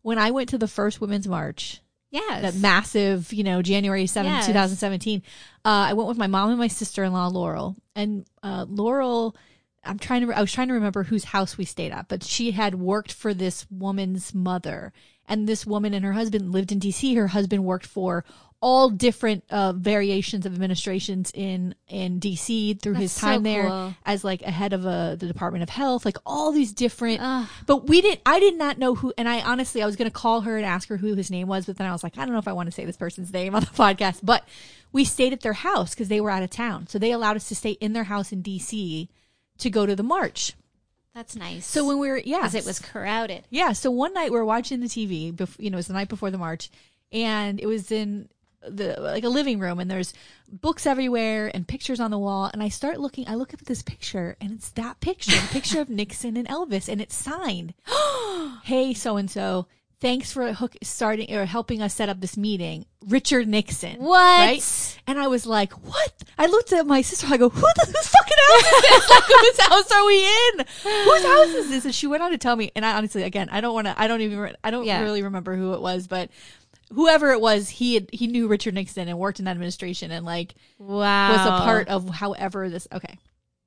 when I went to the first Women's March Yes. that massive, you know, January 7th, Yes. 2017. Uh, I went with my mom and my sister-in-law, Laurel. And uh, Laurel, I'm trying to, I was trying to remember whose house we stayed at, but she had worked for this woman's mother. And this woman and her husband lived in DC. Her husband worked for all different uh, variations of administrations in in DC through his That's so time there cool. as like a head of a, the Department of Health, like all these different Ugh. but we didn't. I did not know who. And I honestly, I was going to call her and ask her who his name was, but then I was like, I don't know if I want to say this person's name on the podcast. But we stayed at their house because they were out of town, so they allowed us to stay in their house in D.C. to go to the march. That's nice. So when we were, yeah, because it was crowded. yeah. So one night we were watching the TV. Bef- you know, it was the night before the march, and it was in the like a living room, and there's books everywhere and pictures on the wall. And I start looking. I look at this picture, and it's that picture, the picture of [laughs] Nixon and Elvis, and it's signed. [gasps] hey, so and so. Thanks for hook starting or helping us set up this meeting, Richard Nixon. What? Right? And I was like, "What?" I looked at my sister. I go, "Who the whose [laughs] fucking house is this? Like, whose house are we in? Whose house is this?" And she went on to tell me. And I honestly, again, I don't want to. I don't even. I don't Yeah. really remember who it was, but whoever it was, he had, he knew Richard Nixon and worked in that administration and like Wow. was a part of however this. Okay,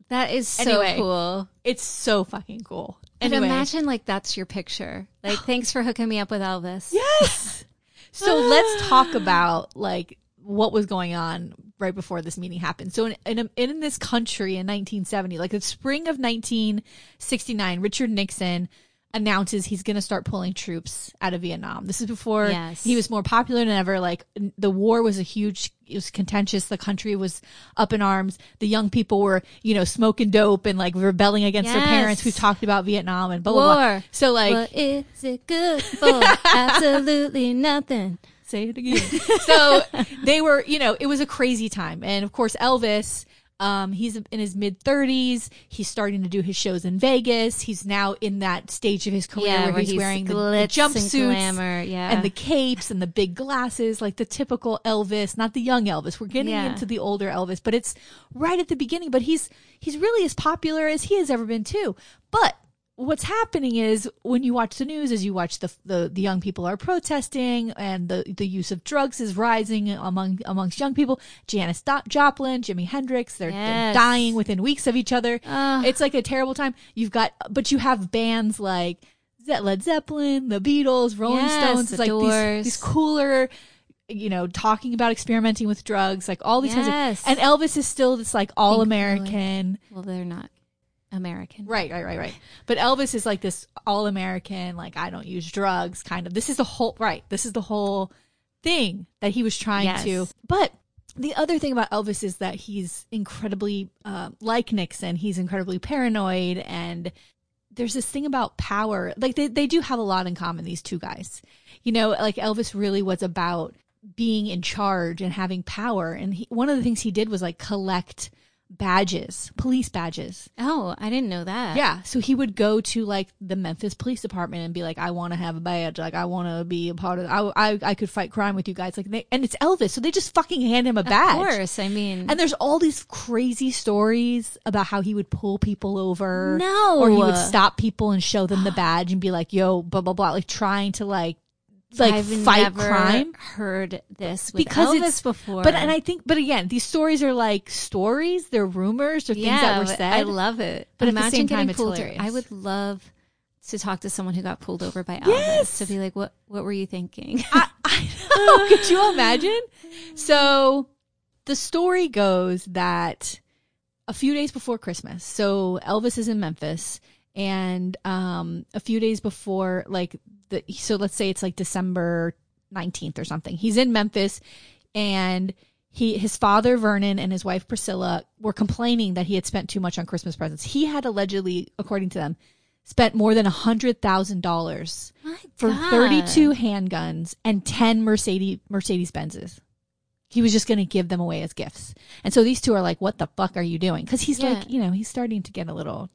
That is so Anyway. cool. it's so fucking cool. And Anyway, imagine like that's your picture. Like, [gasps] thanks for hooking me up with Elvis. Yes. [laughs] So let's talk ah. about like what was going on right before this meeting happened. So in in, in this country in 1970, like the spring of 1969, Richard Nixon announces he's going to start pulling troops out of Vietnam. This is before Yes. he was more popular than ever. Like the war was a huge, it was contentious. The country was up in arms. The young people were, you know, smoking dope and like rebelling against their parents. We've talked about Vietnam and blah, blah, blah. So like, what is it good for? [laughs] Absolutely nothing. say it again. [laughs] so they were, you know, it was a crazy time. And of course, Elvis, um, he's in his mid 30s. He's starting to do his shows in Vegas. He's now in that stage of his career Yeah, where, where he's, he's wearing the, the and jumpsuits glamour, yeah. and the capes and the big glasses, like the typical Elvis, not the young Elvis. We're getting Yeah. into the older Elvis, but it's right at the beginning. But he's he's really as popular as he has ever been too. But what's happening is when you watch the news, as you watch the the, the young people are protesting and the the use of drugs is rising among amongst young people. Janis Do- Joplin, Jimi Hendrix, they're, they're dying within weeks of each other. Ugh. it's like a terrible time. You've got, but you have bands like Led Zeppelin, the Beatles, Rolling Yes, Stones. the It's like these, these cooler, you know, talking about experimenting with drugs, like all these Yes. kinds of. And Elvis is still this like all American. Well, they're not American. Right, right, right, right. But Elvis is like this all American, like I don't use drugs kind of. This is the whole right. This is the whole thing that he was trying Yes. to. But the other thing about Elvis is that he's incredibly uh, like Nixon. He's incredibly paranoid, and there's this thing about power. Like they they do have a lot in common. These two guys, you know, like Elvis really was about being in charge and having power. And he, one of the things he did was like collect badges, police badges. Oh, I didn't know that. Yeah. So he would go to like the Memphis Police Department and be like, I want to have a badge. Like, I want to be a part of, I, I, I could fight crime with you guys. Like, they, and it's Elvis. So they just fucking hand him a badge. Of course. I mean, And there's all these crazy stories about how he would pull people over. No. Or he would stop people and show them the badge and be like, yo, blah, blah, blah. Like trying to like, like I've fight never crime. heard this with Because Elvis it's- before. But, and I think, but again, these stories are like stories. They're rumors. They're things yeah, that were said. I love it. But at the imagine same time, getting it's pulled. hilarious. I would love to talk to someone who got pulled over by Elvis Yes! to be like, what What were you thinking? I, I [laughs] know. [laughs] Could you imagine? So the story goes that a few days before Christmas, so Elvis is in Memphis, and um, a few days before, like the so let's say it's like December 19th or something. He's in Memphis and he his father Vernon and his wife Priscilla were complaining that he had spent too much on Christmas presents. He had allegedly, according to them, spent more than a hundred thousand dollars for God. 32 handguns and 10 Mercedes Mercedes Benzes. He was just going to give them away as gifts. And so these two are like, what the fuck are you doing? Cause he's Yeah. like, you know, he's starting to get a little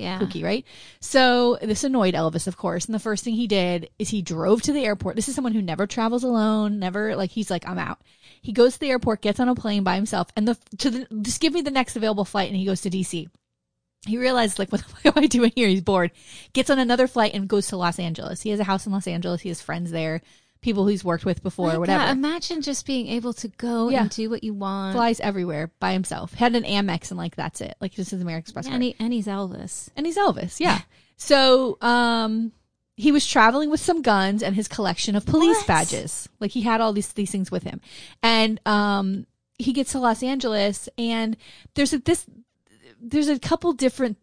Yeah. kooky, right? So this annoyed Elvis, of course. And the first thing he did is he drove to the airport. This is someone who never travels alone, never like he's like, I'm out. He goes to the airport, gets on a plane by himself, and the to the just give me the next available flight, and he goes to DC. He realizes like, [laughs] what the fuck am I doing here? He's bored. Gets on another flight and goes to Los Angeles. He has a house in Los Angeles. He has friends there, people he's worked with before, or whatever. God, imagine just being able to go Yeah. and do what you want. Flies everywhere by himself. Had an Amex and like that's it. Like this is American Express. card. and, he, and he's Elvis. and he's Elvis. Yeah. so, um, he was traveling with some guns and his collection of police What? badges. Like he had all these these things with him, and um, he gets to Los Angeles, and there's a this there's a couple different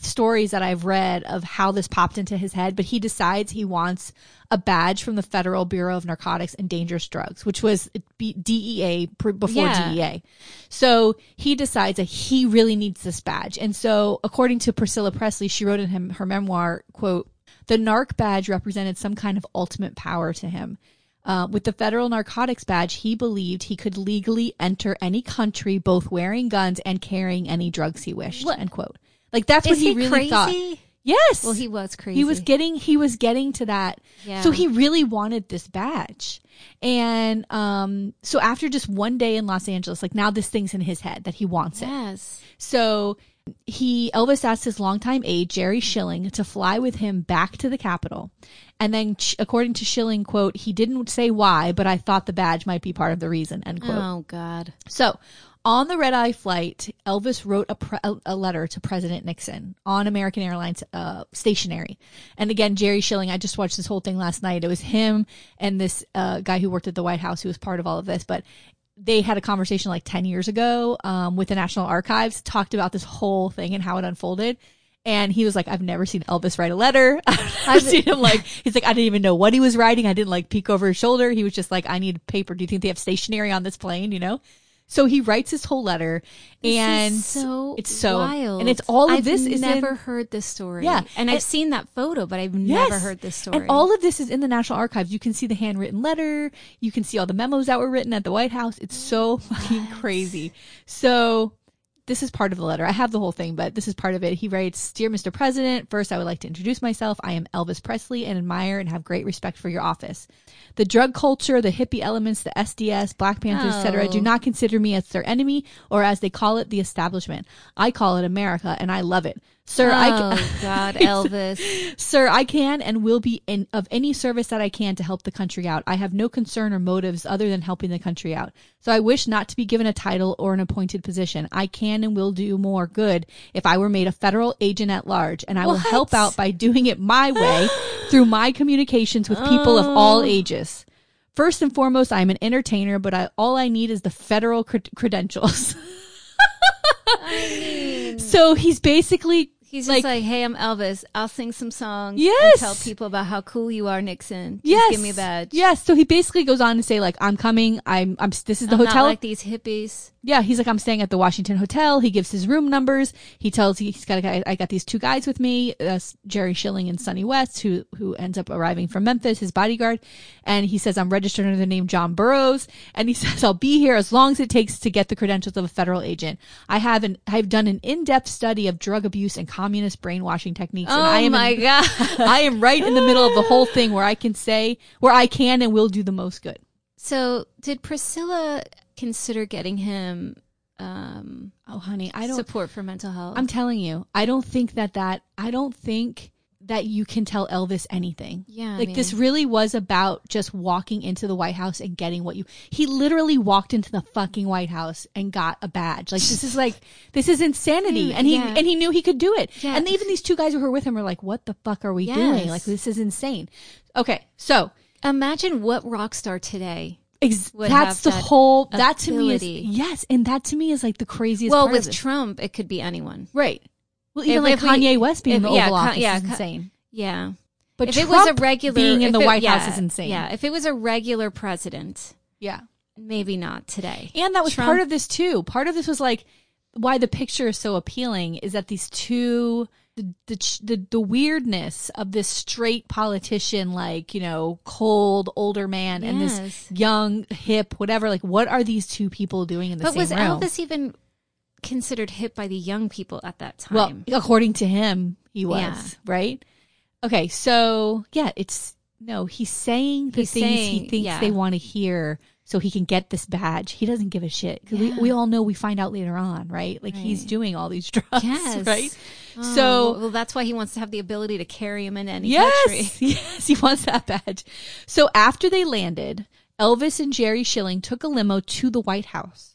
stories that I've read of how this popped into his head, but he decides he wants a badge from the Federal Bureau of Narcotics and Dangerous Drugs, which was DEA before Yeah. DEA. So he decides that he really needs this badge. And so according to Priscilla Presley, she wrote in him, her memoir, quote, the narc badge represented some kind of ultimate power to him. Uh, with the federal narcotics badge, he believed he could legally enter any country, both wearing guns and carrying any drugs he wished. End quote. Like that's what he, he really crazy? thought. Yes. Well, he was crazy. He was getting he was getting to that. Yeah. So he really wanted this badge. And um so after just one day in Los Angeles, like now this thing's in his head that he wants it. Yes. So he Elvis asked his longtime aide Jerry Schilling to fly with him back to the Capitol. And then ch- according to Schilling, quote, he didn't say why, but I thought the badge might be part of the reason, end quote. Oh God. So, on the red eye flight, Elvis wrote a, pre- a letter to President Nixon on American Airlines uh, stationery. And again, Jerry Schilling, I just watched this whole thing last night. It was him and this uh, guy who worked at the White House who was part of all of this. But they had a conversation like 10 years ago um, with the National Archives, talked about this whole thing and how it unfolded. And he was like, I've never seen Elvis write a letter. [laughs] I've seen him like, [laughs] he's like, I didn't even know what he was writing. I didn't like peek over his shoulder. He was just like, I need paper. Do you think they have stationery on this plane? You know? So he writes his whole letter and This is so it's so, wild. and it's all of this is I've this is never in, heard this story. Yeah. and, And- I've seen that photo, but I've Yes. never heard this story. And all of this is in the National Archives. You can see the handwritten letter. You can see all the memos that were written at the White House. It's so [laughs] fucking crazy. So this is part of the letter. I have the whole thing, but this is part of it. He writes, Dear Mr. President, first I would like to introduce myself. I am Elvis Presley and admire and have great respect for your office. The drug culture, the hippie elements, the SDS, Black Panthers, etc., Oh. do not consider me as their enemy or as they call it, the establishment. I call it America and I love it. Sir, I oh God, [laughs] Elvis. Sir, I can and will be in of any service that I can to help the country out. I have no concern or motives other than helping the country out. So I wish not to be given a title or an appointed position. I can and will do more good if I were made a federal agent at large, and I will help out by doing it my way [gasps] through my communications with people of all oh. ages. First and foremost, I'm an entertainer, but I, all I need is the federal cred- credentials. [laughs] so he's basically He's just like, "Hey, I'm Elvis. I'll sing some songs. Yes. and tell people about how cool you are, Nixon. Just Yes. give me a badge. Yes. So he basically goes on to say like, I'm coming. I'm, I'm, this is the I'm hotel. like these hippies. Yeah. He's like, I'm staying at the Washington Hotel. He gives his room numbers. He tells, he's got a guy, I got these two guys with me, uh, Jerry Schilling and Sonny West, who, who ends up arriving from Memphis, his bodyguard. And he says, I'm registered under the name Jon Burrows. And he [laughs] says, I'll be here as long as it takes to get the credentials of a federal agent. I have an, I've done an in-depth study of drug abuse and communist brainwashing techniques. and I Oh am my in- God. [laughs] I am right in the middle of the whole thing where I can say where I can and will do the most good. So, did Priscilla consider getting him um, Oh, honey, I don't. support for mental health? I'm telling you, I don't think that that. I don't think that you can tell Elvis anything. Yeah, I like this really was about just walking into the White House and getting what you. He literally walked into the fucking White House and got a badge. Like this is like this is insanity, and he yeah. and he knew he could do it. Yeah. And even these two guys who were with him were like, "What the fuck are we Yes. doing? Like this is insane." Okay, so Imagine what rock star today. Ex- that's the that whole that to me is yes and that to me is like the craziest well, with. Trump, it could be anyone. right well even If- like if we- kanye west being if- in the yeah, oval office yeah, is insane Yeah. But if it was a regular being in the it- White House is insane. Yeah, if it was a regular president, yeah. maybe not today. And that was Trump- part of this too. Part of this was like why the picture is so appealing is that these two the the the, the weirdness of this straight politician like, you know, cold older man and this young hip whatever like what are these two people doing in the same room? But same was room? Elvis even considered hip by the young people at that time? well, according to him, he was, Yeah. right? Okay, so yeah, it's no, he's saying the He's things he thinks yeah. they want to hear so he can get this badge. He doesn't give a shit. 'Cause we, Yeah. we all know we find out later on, right? Like he's doing all these [laughs] drugs, yes, right? Oh, So- well, that's why he wants to have the ability to carry him in any Yes, country. [laughs] yes, he wants that badge. So after they landed, Elvis and Jerry Schilling took a limo to the White House.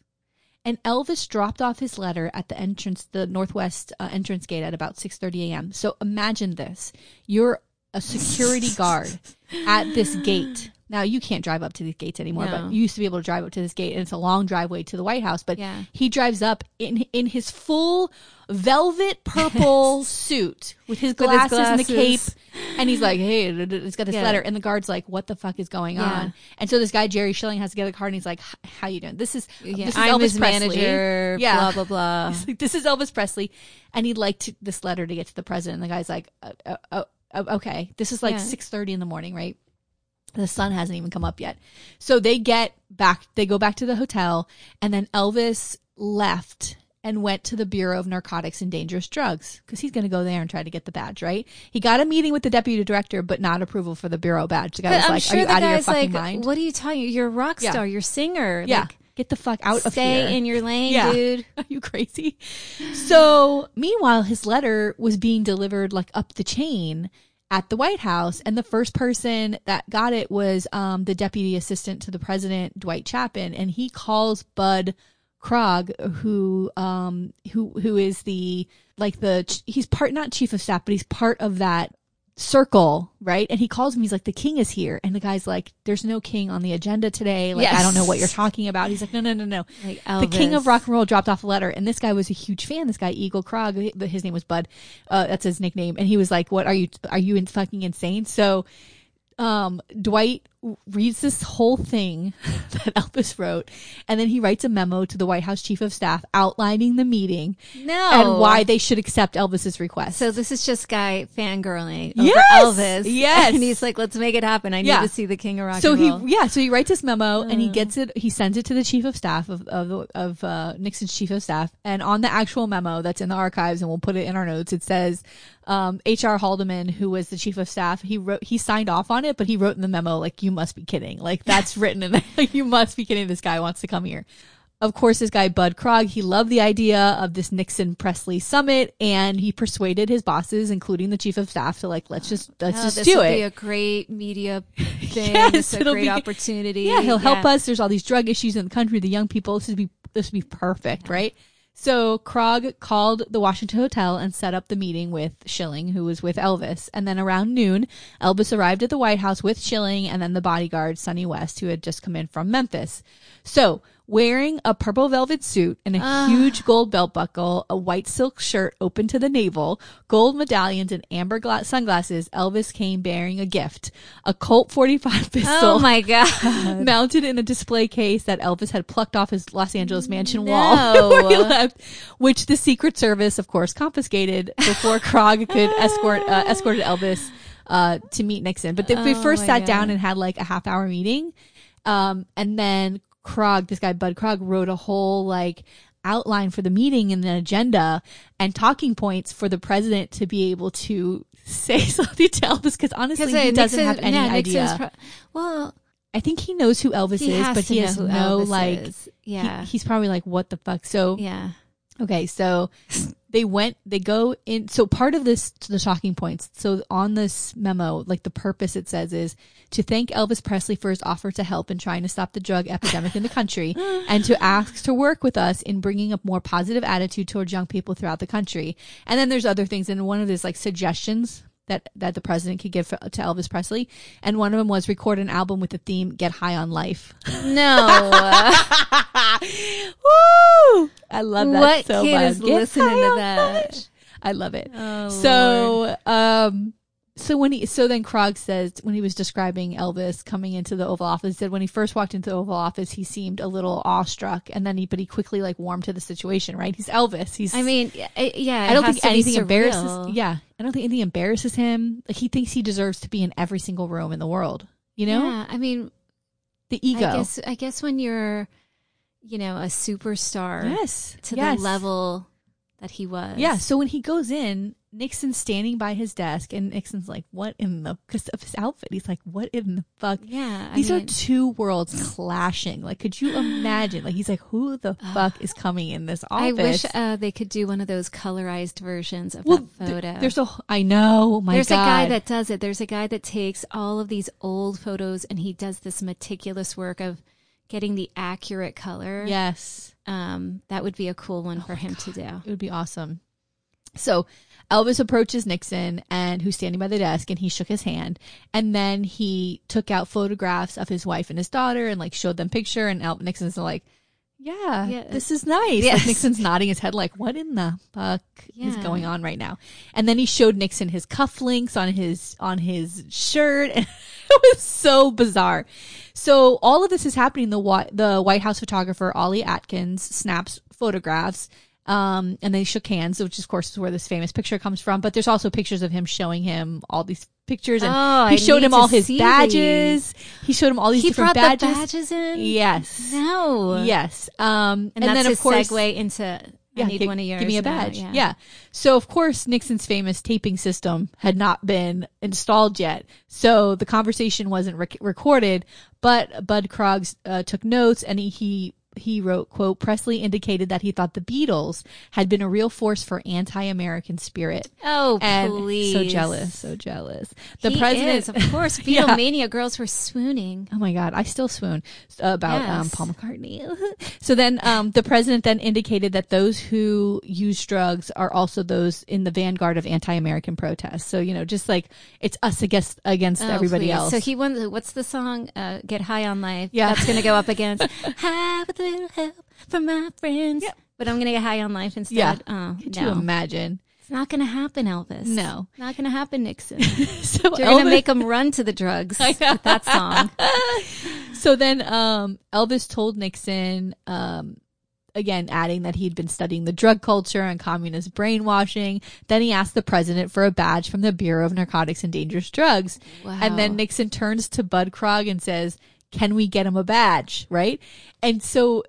And Elvis dropped off his letter at the entrance, the northwest uh, entrance gate at about 6:30 a.m. So imagine this: you're a security [laughs] guard at this gate. Now you can't drive up to these gates anymore, No. but you used to be able to drive up to this gate, and it's a long driveway to the White House. But Yeah. he drives up in in his full velvet purple [laughs] suit with his With his glasses, and the cape, and he's like, "Hey, it's got this Yeah. letter," and the guard's like, "What the fuck is going Yeah. on?" And so this guy Jerry Schilling has to get a card, and he's like, "How you doing? This is Yeah, this is I'm Elvis his Presley. manager. Yeah. Blah blah blah. [laughs] He's like, this is Elvis Presley, and he'd like to, this letter to get to the president. And the guy's like, uh, uh, uh, uh, okay, this is like six thirty in the morning, right? The sun hasn't even come up yet. So they get back, they go back to the hotel, and then Elvis left and went to the Bureau of Narcotics and Dangerous Drugs because he's going to go there and try to get the badge, right? He got a meeting with the deputy director, but not approval for the bureau badge. The guy But was I'm like, sure "Are you out of your fucking like, mind?" "What are you talking? You're a rock Yeah. star. You're a singer. yeah, Like, get the fuck out of here. stay in your lane, Yeah. [laughs] dude." Are you crazy? So, meanwhile, his letter was being delivered like up the chain at the White House, and the first person that got it was um, the deputy assistant to the president, Dwight Chapin, and he calls Bud Krogh, who um, who who is the like the he's part not chief of staff, but he's part of that circle, right? And he calls him, he's like, the king is here. And the guy's like, there's no king on the agenda today. Like, I don't know what you're talking about. He's like, no, no, no, no. Like The king of rock and roll dropped off a letter, and this guy was a huge fan. This guy Egil Krogh, but his name was Bud. Uh, that's his nickname, and he was like, "What are you? Are you in fucking insane?" So, um, Dwight reads this whole thing [laughs] that Elvis wrote, and then he writes a memo to the White House chief of staff outlining the meeting No. and why they should accept Elvis's request. So this is just guy fangirling over Yes! Elvis. Yes! And he's like, let's make it happen. I need Yeah. to see the king of rock so he yeah so he writes this memo and Uh. he gets it he sends it to the chief of staff of of, of uh, nixon's chief of staff and on the actual memo that's in the archives and we'll put it in our notes it says um, hr haldeman who was the chief of staff he wrote he signed off on it but he wrote in the memo like you must be kidding like that's [laughs] written in there like [laughs] you must be kidding this guy wants to come here of course, this guy Bud Krogh, he loved the idea of this Nixon Presley summit, and he persuaded his bosses, including the chief of staff, to like let's just let's Oh, just this do it. be a great media [laughs] thing. Yes, It's a great be- opportunity. Yeah, he'll help us. There's all these drug issues in the country. The young people. This would be this would be perfect, right? So Krogh called the Washington Hotel and set up the meeting with Schilling, who was with Elvis. And then around noon, Elvis arrived at the White House with Schilling and then the bodyguard Sonny West, who had just come in from Memphis. So wearing a purple velvet suit and a Ah. huge gold belt buckle, a white silk shirt open to the navel, gold medallions, and amber gla- sunglasses, Elvis came bearing a gift: a Colt 45 pistol Oh my [laughs] god. mounted in a display case that Elvis had plucked off his Los Angeles mansion No. wall [laughs] where he left, which the Secret Service, of course, confiscated before [laughs] Krogh could escort uh, escorted Elvis uh, to meet Nixon. But they, we Oh first sat God. down and had like a half hour meeting, um, and then Krogh, this guy Bud Krogh, wrote a whole like outline for the meeting and an agenda and talking points for the president to be able to [laughs] say [laughs] something to Elvis because honestly he doesn't have any yeah, idea. Pro- well, I think he knows who Elvis is, but he know has no Elvis like. is. he- Yeah. he's probably like, "What the fuck?" So yeah. okay, so [laughs] they went, they go in. So part of this, the talking points. So on this memo, like the purpose it says is to thank Elvis Presley for his offer to help in trying to stop the drug epidemic in the country, [laughs] and to ask to work with us in bringing a more positive attitude towards young people throughout the country. And then there's other things, and one of these like suggestions that that the president could give for, to Elvis Presley, and one of them was record an album with the theme "Get High on Life." No. [laughs] [laughs] Woo! I love that what so kid much. is Get listening to that? I love it. Oh, so, um, so when he so then Krogh says when he was describing Elvis coming into the Oval Office, he said when he first walked into the Oval Office, he seemed a little awestruck, and then he but he quickly like warmed to the situation. Right? He's Elvis. He's. I mean, yeah. I don't think anything embarrasses. Yeah, I don't think anything embarrasses him. Like he thinks he deserves to be in every single room in the world. You know, Yeah, I mean, the ego. I guess I guess when you're, you know, a superstar yes, to yes. the level that he was. Yeah. So when he goes in, Nixon's standing by his desk, and Nixon's like, "What in the?" Because of his outfit, he's like, "What in the fuck?" yeah. I These mean, are two worlds clashing. Like, could you imagine? Like, he's like, "Who the [sighs] fuck is coming in this office?" I wish uh, they could do one of those colorized versions of well, that th- photo. there's a. I know. My There's God. a guy that does it. There's a guy that takes all of these old photos and he does this meticulous work of getting the accurate color. Yes, Um, that would be a cool Oh one for him to do. it would be awesome. So Elvis approaches Nixon and who's standing by the desk and he shook his hand and then he took out photographs of his wife and his daughter and like showed them picture and El- Nixon's like yeah, Yeah. this is nice. Yes. Like Nixon's nodding his head like what in the fuck is going on right now? And then he showed Nixon his cufflinks on his on his shirt and [laughs] it was so bizarre. So all of this is happening the the White House photographer Ollie Atkins snaps photographs um, and they shook hands, which of course is where this famous picture comes from. But there's also pictures of him showing him all these pictures, and Oh, he showed him all his badges. He showed him all these He different brought badges. the badges in. Yes, No. yes. Um, And, and, then of course, segue into. yeah, I need one of yours. Give me a now, badge. yeah. So of course Nixon's famous taping system had not been installed yet, so the conversation wasn't rec- recorded. But Bud Krogh's uh, took notes, and he, he he wrote, "quote Presley indicated that he thought the Beatles had been a real force for anti-American spirit." Oh, And please. so jealous, so jealous. The He president, is, of course, [laughs] Yeah. Beatlemania girls were swooning. Oh my God, I still swoon about um, Paul McCartney. [laughs] so then um, the president then indicated that those who use drugs are also those in the vanguard of anti-American protests. So you know, just like it's us against against Oh, everybody please. else. So he won. What's the song? Uh, Get high on life. Yeah. that's going to go up against [laughs] have a little help from my friends. Yeah. But I'm going to get high on life instead. Yeah. Oh, Could you imagine? It's not going to happen, Elvis. No. Not going to happen, Nixon. [laughs] So You're gonna make him run to the drugs [laughs] with that song. [laughs] so then um, Elvis told Nixon, um, again, adding that he'd been studying the drug culture and communist brainwashing. Then he asked the president for a badge from the Bureau of Narcotics and Dangerous Drugs. Wow. And then Nixon turns to Bud Krogh and says, Can we get him a badge? Right? And so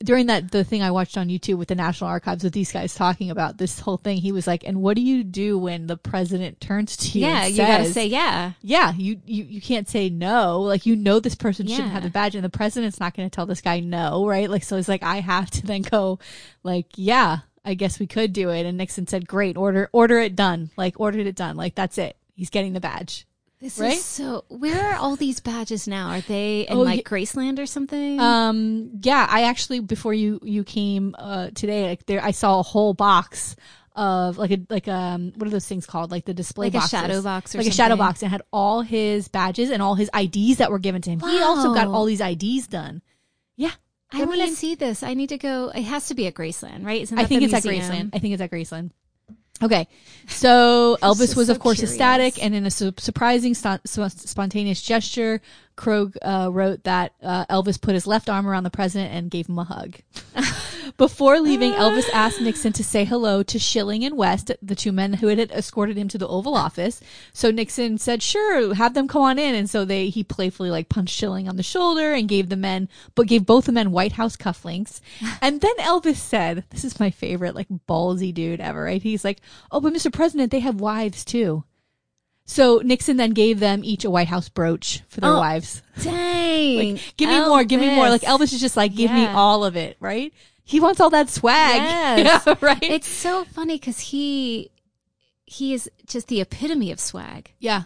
during that the thing I watched on YouTube with the National Archives with these guys talking about this whole thing, he was like, And what do you do when the president turns to you? Yeah, you got to say yeah. yeah, you, you you can't say no. Like you know this person shouldn't have the badge, and the president's not going to tell this guy no, right? Like so, it's like I have to then go, like yeah, I guess we could do it. And Nixon said, great, order order it done, like ordered it done, like that's it. He's getting the badge. This Right? is so. Where are all these badges now? Are they in Oh, like ye- Graceland or something? Um, yeah, I actually before you you came uh today, like there, I saw a whole box of like a like um what are those things called like the display Like a shadow box or like a shadow box and had all his badges and all his IDs that were given to him. He also got all these IDs done. Yeah, I, want to see this. I need to go. It has to be at Graceland, right? Isn't I think it's at? Graceland. I think it's at Graceland. Okay, so [laughs] Elvis was so of course curious. ecstatic, and in a su- surprising, su- spontaneous gesture, Krogh uh, wrote that uh, Elvis put his left arm around the president and gave him a hug. [laughs] Before leaving, Elvis asked Nixon to say hello to Schilling and West, the two men who had escorted him to the Oval Office. So Nixon said, "Sure, have them come on in." And so they he playfully like punched Schilling on the shoulder and gave the men, but gave both the men White House cufflinks. [laughs] And then Elvis said, "This is my favorite, like ballsy dude ever." Right? He's like, "Oh, but Mr. President, they have wives too." So Nixon then gave them each a White House brooch for their Oh, wives. Dang. [laughs] Like, give me more, give me more. Like Elvis is just like, give me all of it, right? He wants all that swag. Yes. [laughs] Yeah, right? It's so funny because he he is just the epitome of swag. yeah.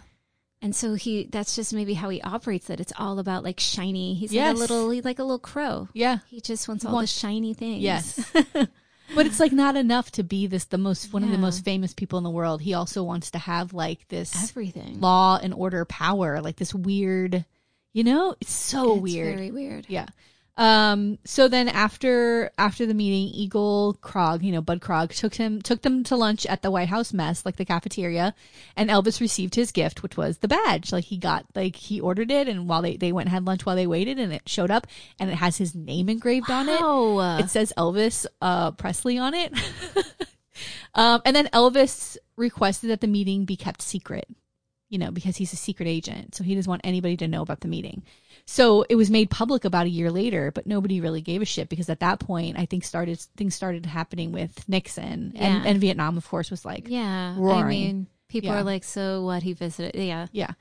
And so he that's just maybe how he operates that It's all about like shiny. He's like a little he's like a little crow. Yeah. He just wants He all wants- the shiny things. Yes. [laughs] but it's like not enough to be this the most one of the most famous people in the world. He also wants to have like this Everything. law and order power, like this weird, you know, it's so It's weird. Very weird. Yeah. Um, so then after after the meeting, Egil Krogh, you know, Bud Krogh, took him took them to lunch at the White House mess, like the cafeteria, and Elvis received his gift, which was the badge. Like he got like he ordered it and while they, they went and had lunch while they waited and it showed up and it has his name engraved on it. It says Elvis uh Presley on it. [laughs] um and then Elvis requested that the meeting be kept secret you know, because he's a secret agent. So he doesn't want anybody to know about the meeting. So it was made public about a year later, but nobody really gave a shit because at that point, I think started things started happening with Nixon Yeah. and, and Vietnam, of course, was like, yeah. I mean, people Yeah. are like, so what? He visited. Yeah. yeah.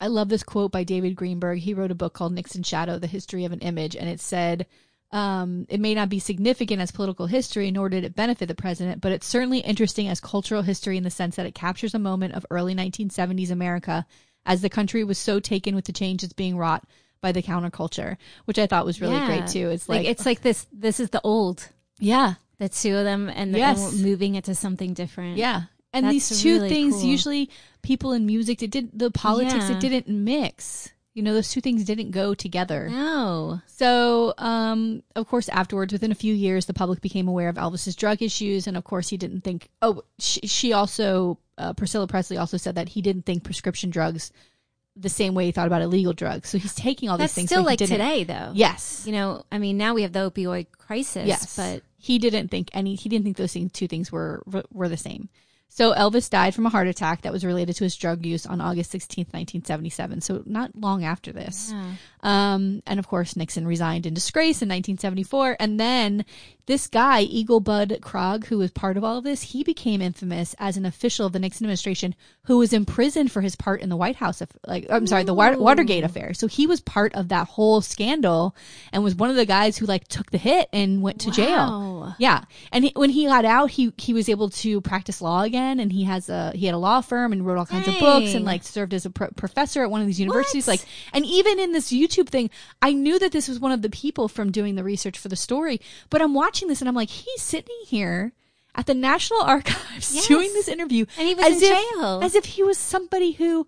I love this quote by David Greenberg. He wrote a book called Nixon Shadow: The History of an Image, and it said, um, "It may not be significant as political history, nor did it benefit the president, but it's certainly interesting as cultural history in the sense that it captures a moment of early 1970s America as the country was so taken with the changes being wrought by the counterculture, which I thought was really Yeah. great too. It's Like, like, it's like this. This is the old. yeah, The two of them, and the, Yes. and moving it to something different. Yeah. And That's these two really things cool. usually people in music it did the politics Yeah. it didn't mix. You know, those two things didn't go together. No. So, um, of course, afterwards, within a few years, the public became aware of Elvis's drug issues, and of course, he didn't think. Oh, she, she also, uh, Priscilla Presley also said that he didn't think prescription drugs the same way he thought about illegal drugs. So he's taking all That's these things. still like today, though. Yes, You know, I mean, now we have the opioid crisis. yes, But he didn't think any. He didn't think those things, two things were were the same. So Elvis died from a heart attack that was related to his drug use on August sixteenth, nineteen seventy seven. So not long after this. yeah. Um, and of course, Nixon resigned in disgrace in 1974. And then this guy, Egil Bud Krogh, who was part of all of this, he became infamous as an official of the Nixon administration who was imprisoned for his part in the White House, aff- like, I'm sorry, the Wa- Ooh. Watergate affair. So he was part of that whole scandal and was one of the guys who like took the hit and went to jail. Yeah, and he, when he got out, he he was able to practice law again, and he has a he had a law firm and wrote all kinds of books and like served as a pro- professor at one of these universities. What? Like, and even in this YouTube thing, I knew that this was one of the people from doing the research for the story. But I'm watching this and I'm like, he's sitting here at the National Archives Yes. doing this interview, And he was as in if, jail. as if he was somebody who,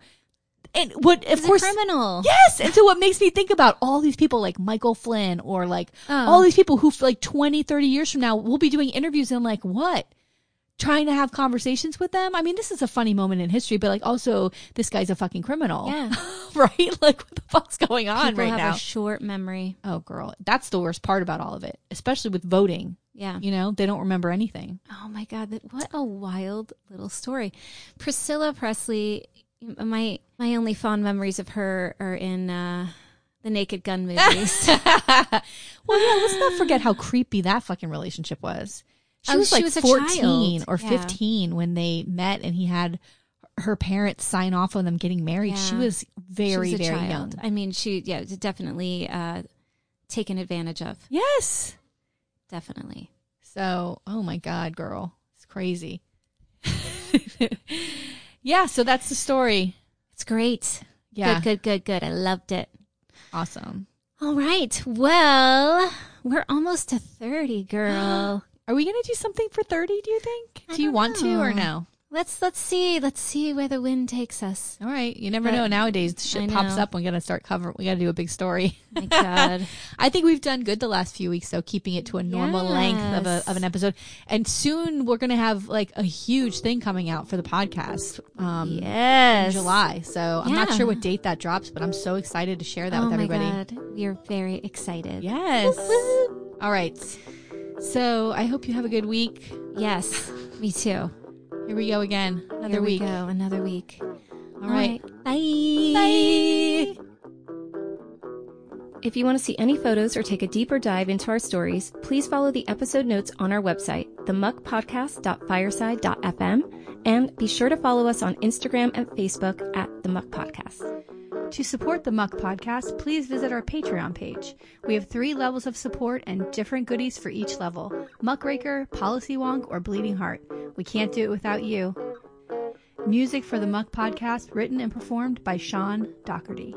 and what of course. a criminal. Yes, and so what makes me think about all these people like Michael Flynn or like Oh. all these people who like 20, 30 years from now will be doing interviews and I'm like, what? Trying to have conversations with them? I mean, this is a funny moment in history, but like also this guy's a fucking criminal. Yeah. [laughs] right? Like what the fuck's going on People right have now? a short memory. oh girl, that's the worst part about all of it, especially with voting. Yeah. You know, they don't remember anything. Oh my God, that, what a wild little story. Priscilla Presley, my my only fond memories of her are in uh, the Naked Gun movies. [laughs] well, yeah, let's not forget how creepy that fucking relationship was. She Oh, was she like was a 14 child. or Yeah. 15 when they met and he had her parents sign off on them getting married. She was very, she was very child. young. I mean, she yeah, definitely uh, taken advantage of. Yes. Definitely. So, oh my God, girl. It's crazy. [laughs] yeah, so that's the story. It's great. Yeah. Good, good, good, good. I loved it. Awesome. All right. Well, we're almost to 30, girl. [gasps] [gasps] Are we going to do something for 30, do you think? I do you want to or no? let's let's see. Let's see where the wind takes us. All right. You never But- know. Nowadays, I shit pops up. We got to start covering. We got to do a big story. My God. [laughs] I think we've done good the last few weeks, though, keeping it to a normal length of a of an episode. And soon we're going to have like a huge thing coming out for the podcast. Um, yes. in July. So I'm not sure what date that drops, but I'm so excited to share that oh with my everybody. God. We are very excited. Yes. All right. So I hope you have a good week. Yes. Me too. Here we go again. Another Here we week. go. Another week. All right. Bye. Bye. If you want to see any photos or take a deeper dive into our stories, please follow the episode notes on our website, themuckpodcast.fireside.fm, and be sure to follow us on Instagram and Facebook at The Muck Podcast. To support the Muck Podcast, please visit our Patreon page. We have three levels of support and different goodies for each level Muckraker, Policy Wonk, or Bleeding Heart. We can't do it without you. Music for the Muck Podcast written and performed by Sean Doherty.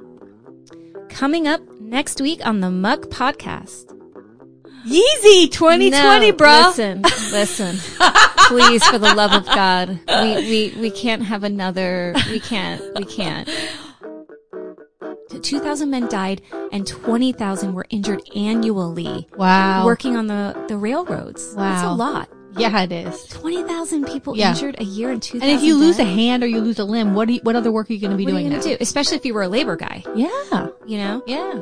Coming up next week on the Muck Podcast. Yeezy 2020, No, bro. Listen, listen. [laughs] Please, for the love of God, we, we, we can't have another. We can't. We can't. 2,000 men died and 20,000 were injured annually Wow. working on the, the railroads. Wow. That's a lot. Yeah, it is. 20,000 people Yeah. injured a year and 2,000 And if you lose a hand or you lose a limb, what do you, what other work are you going to be what are doing you going to now? do? Especially if you were a labor guy, Yeah. you know? Yeah.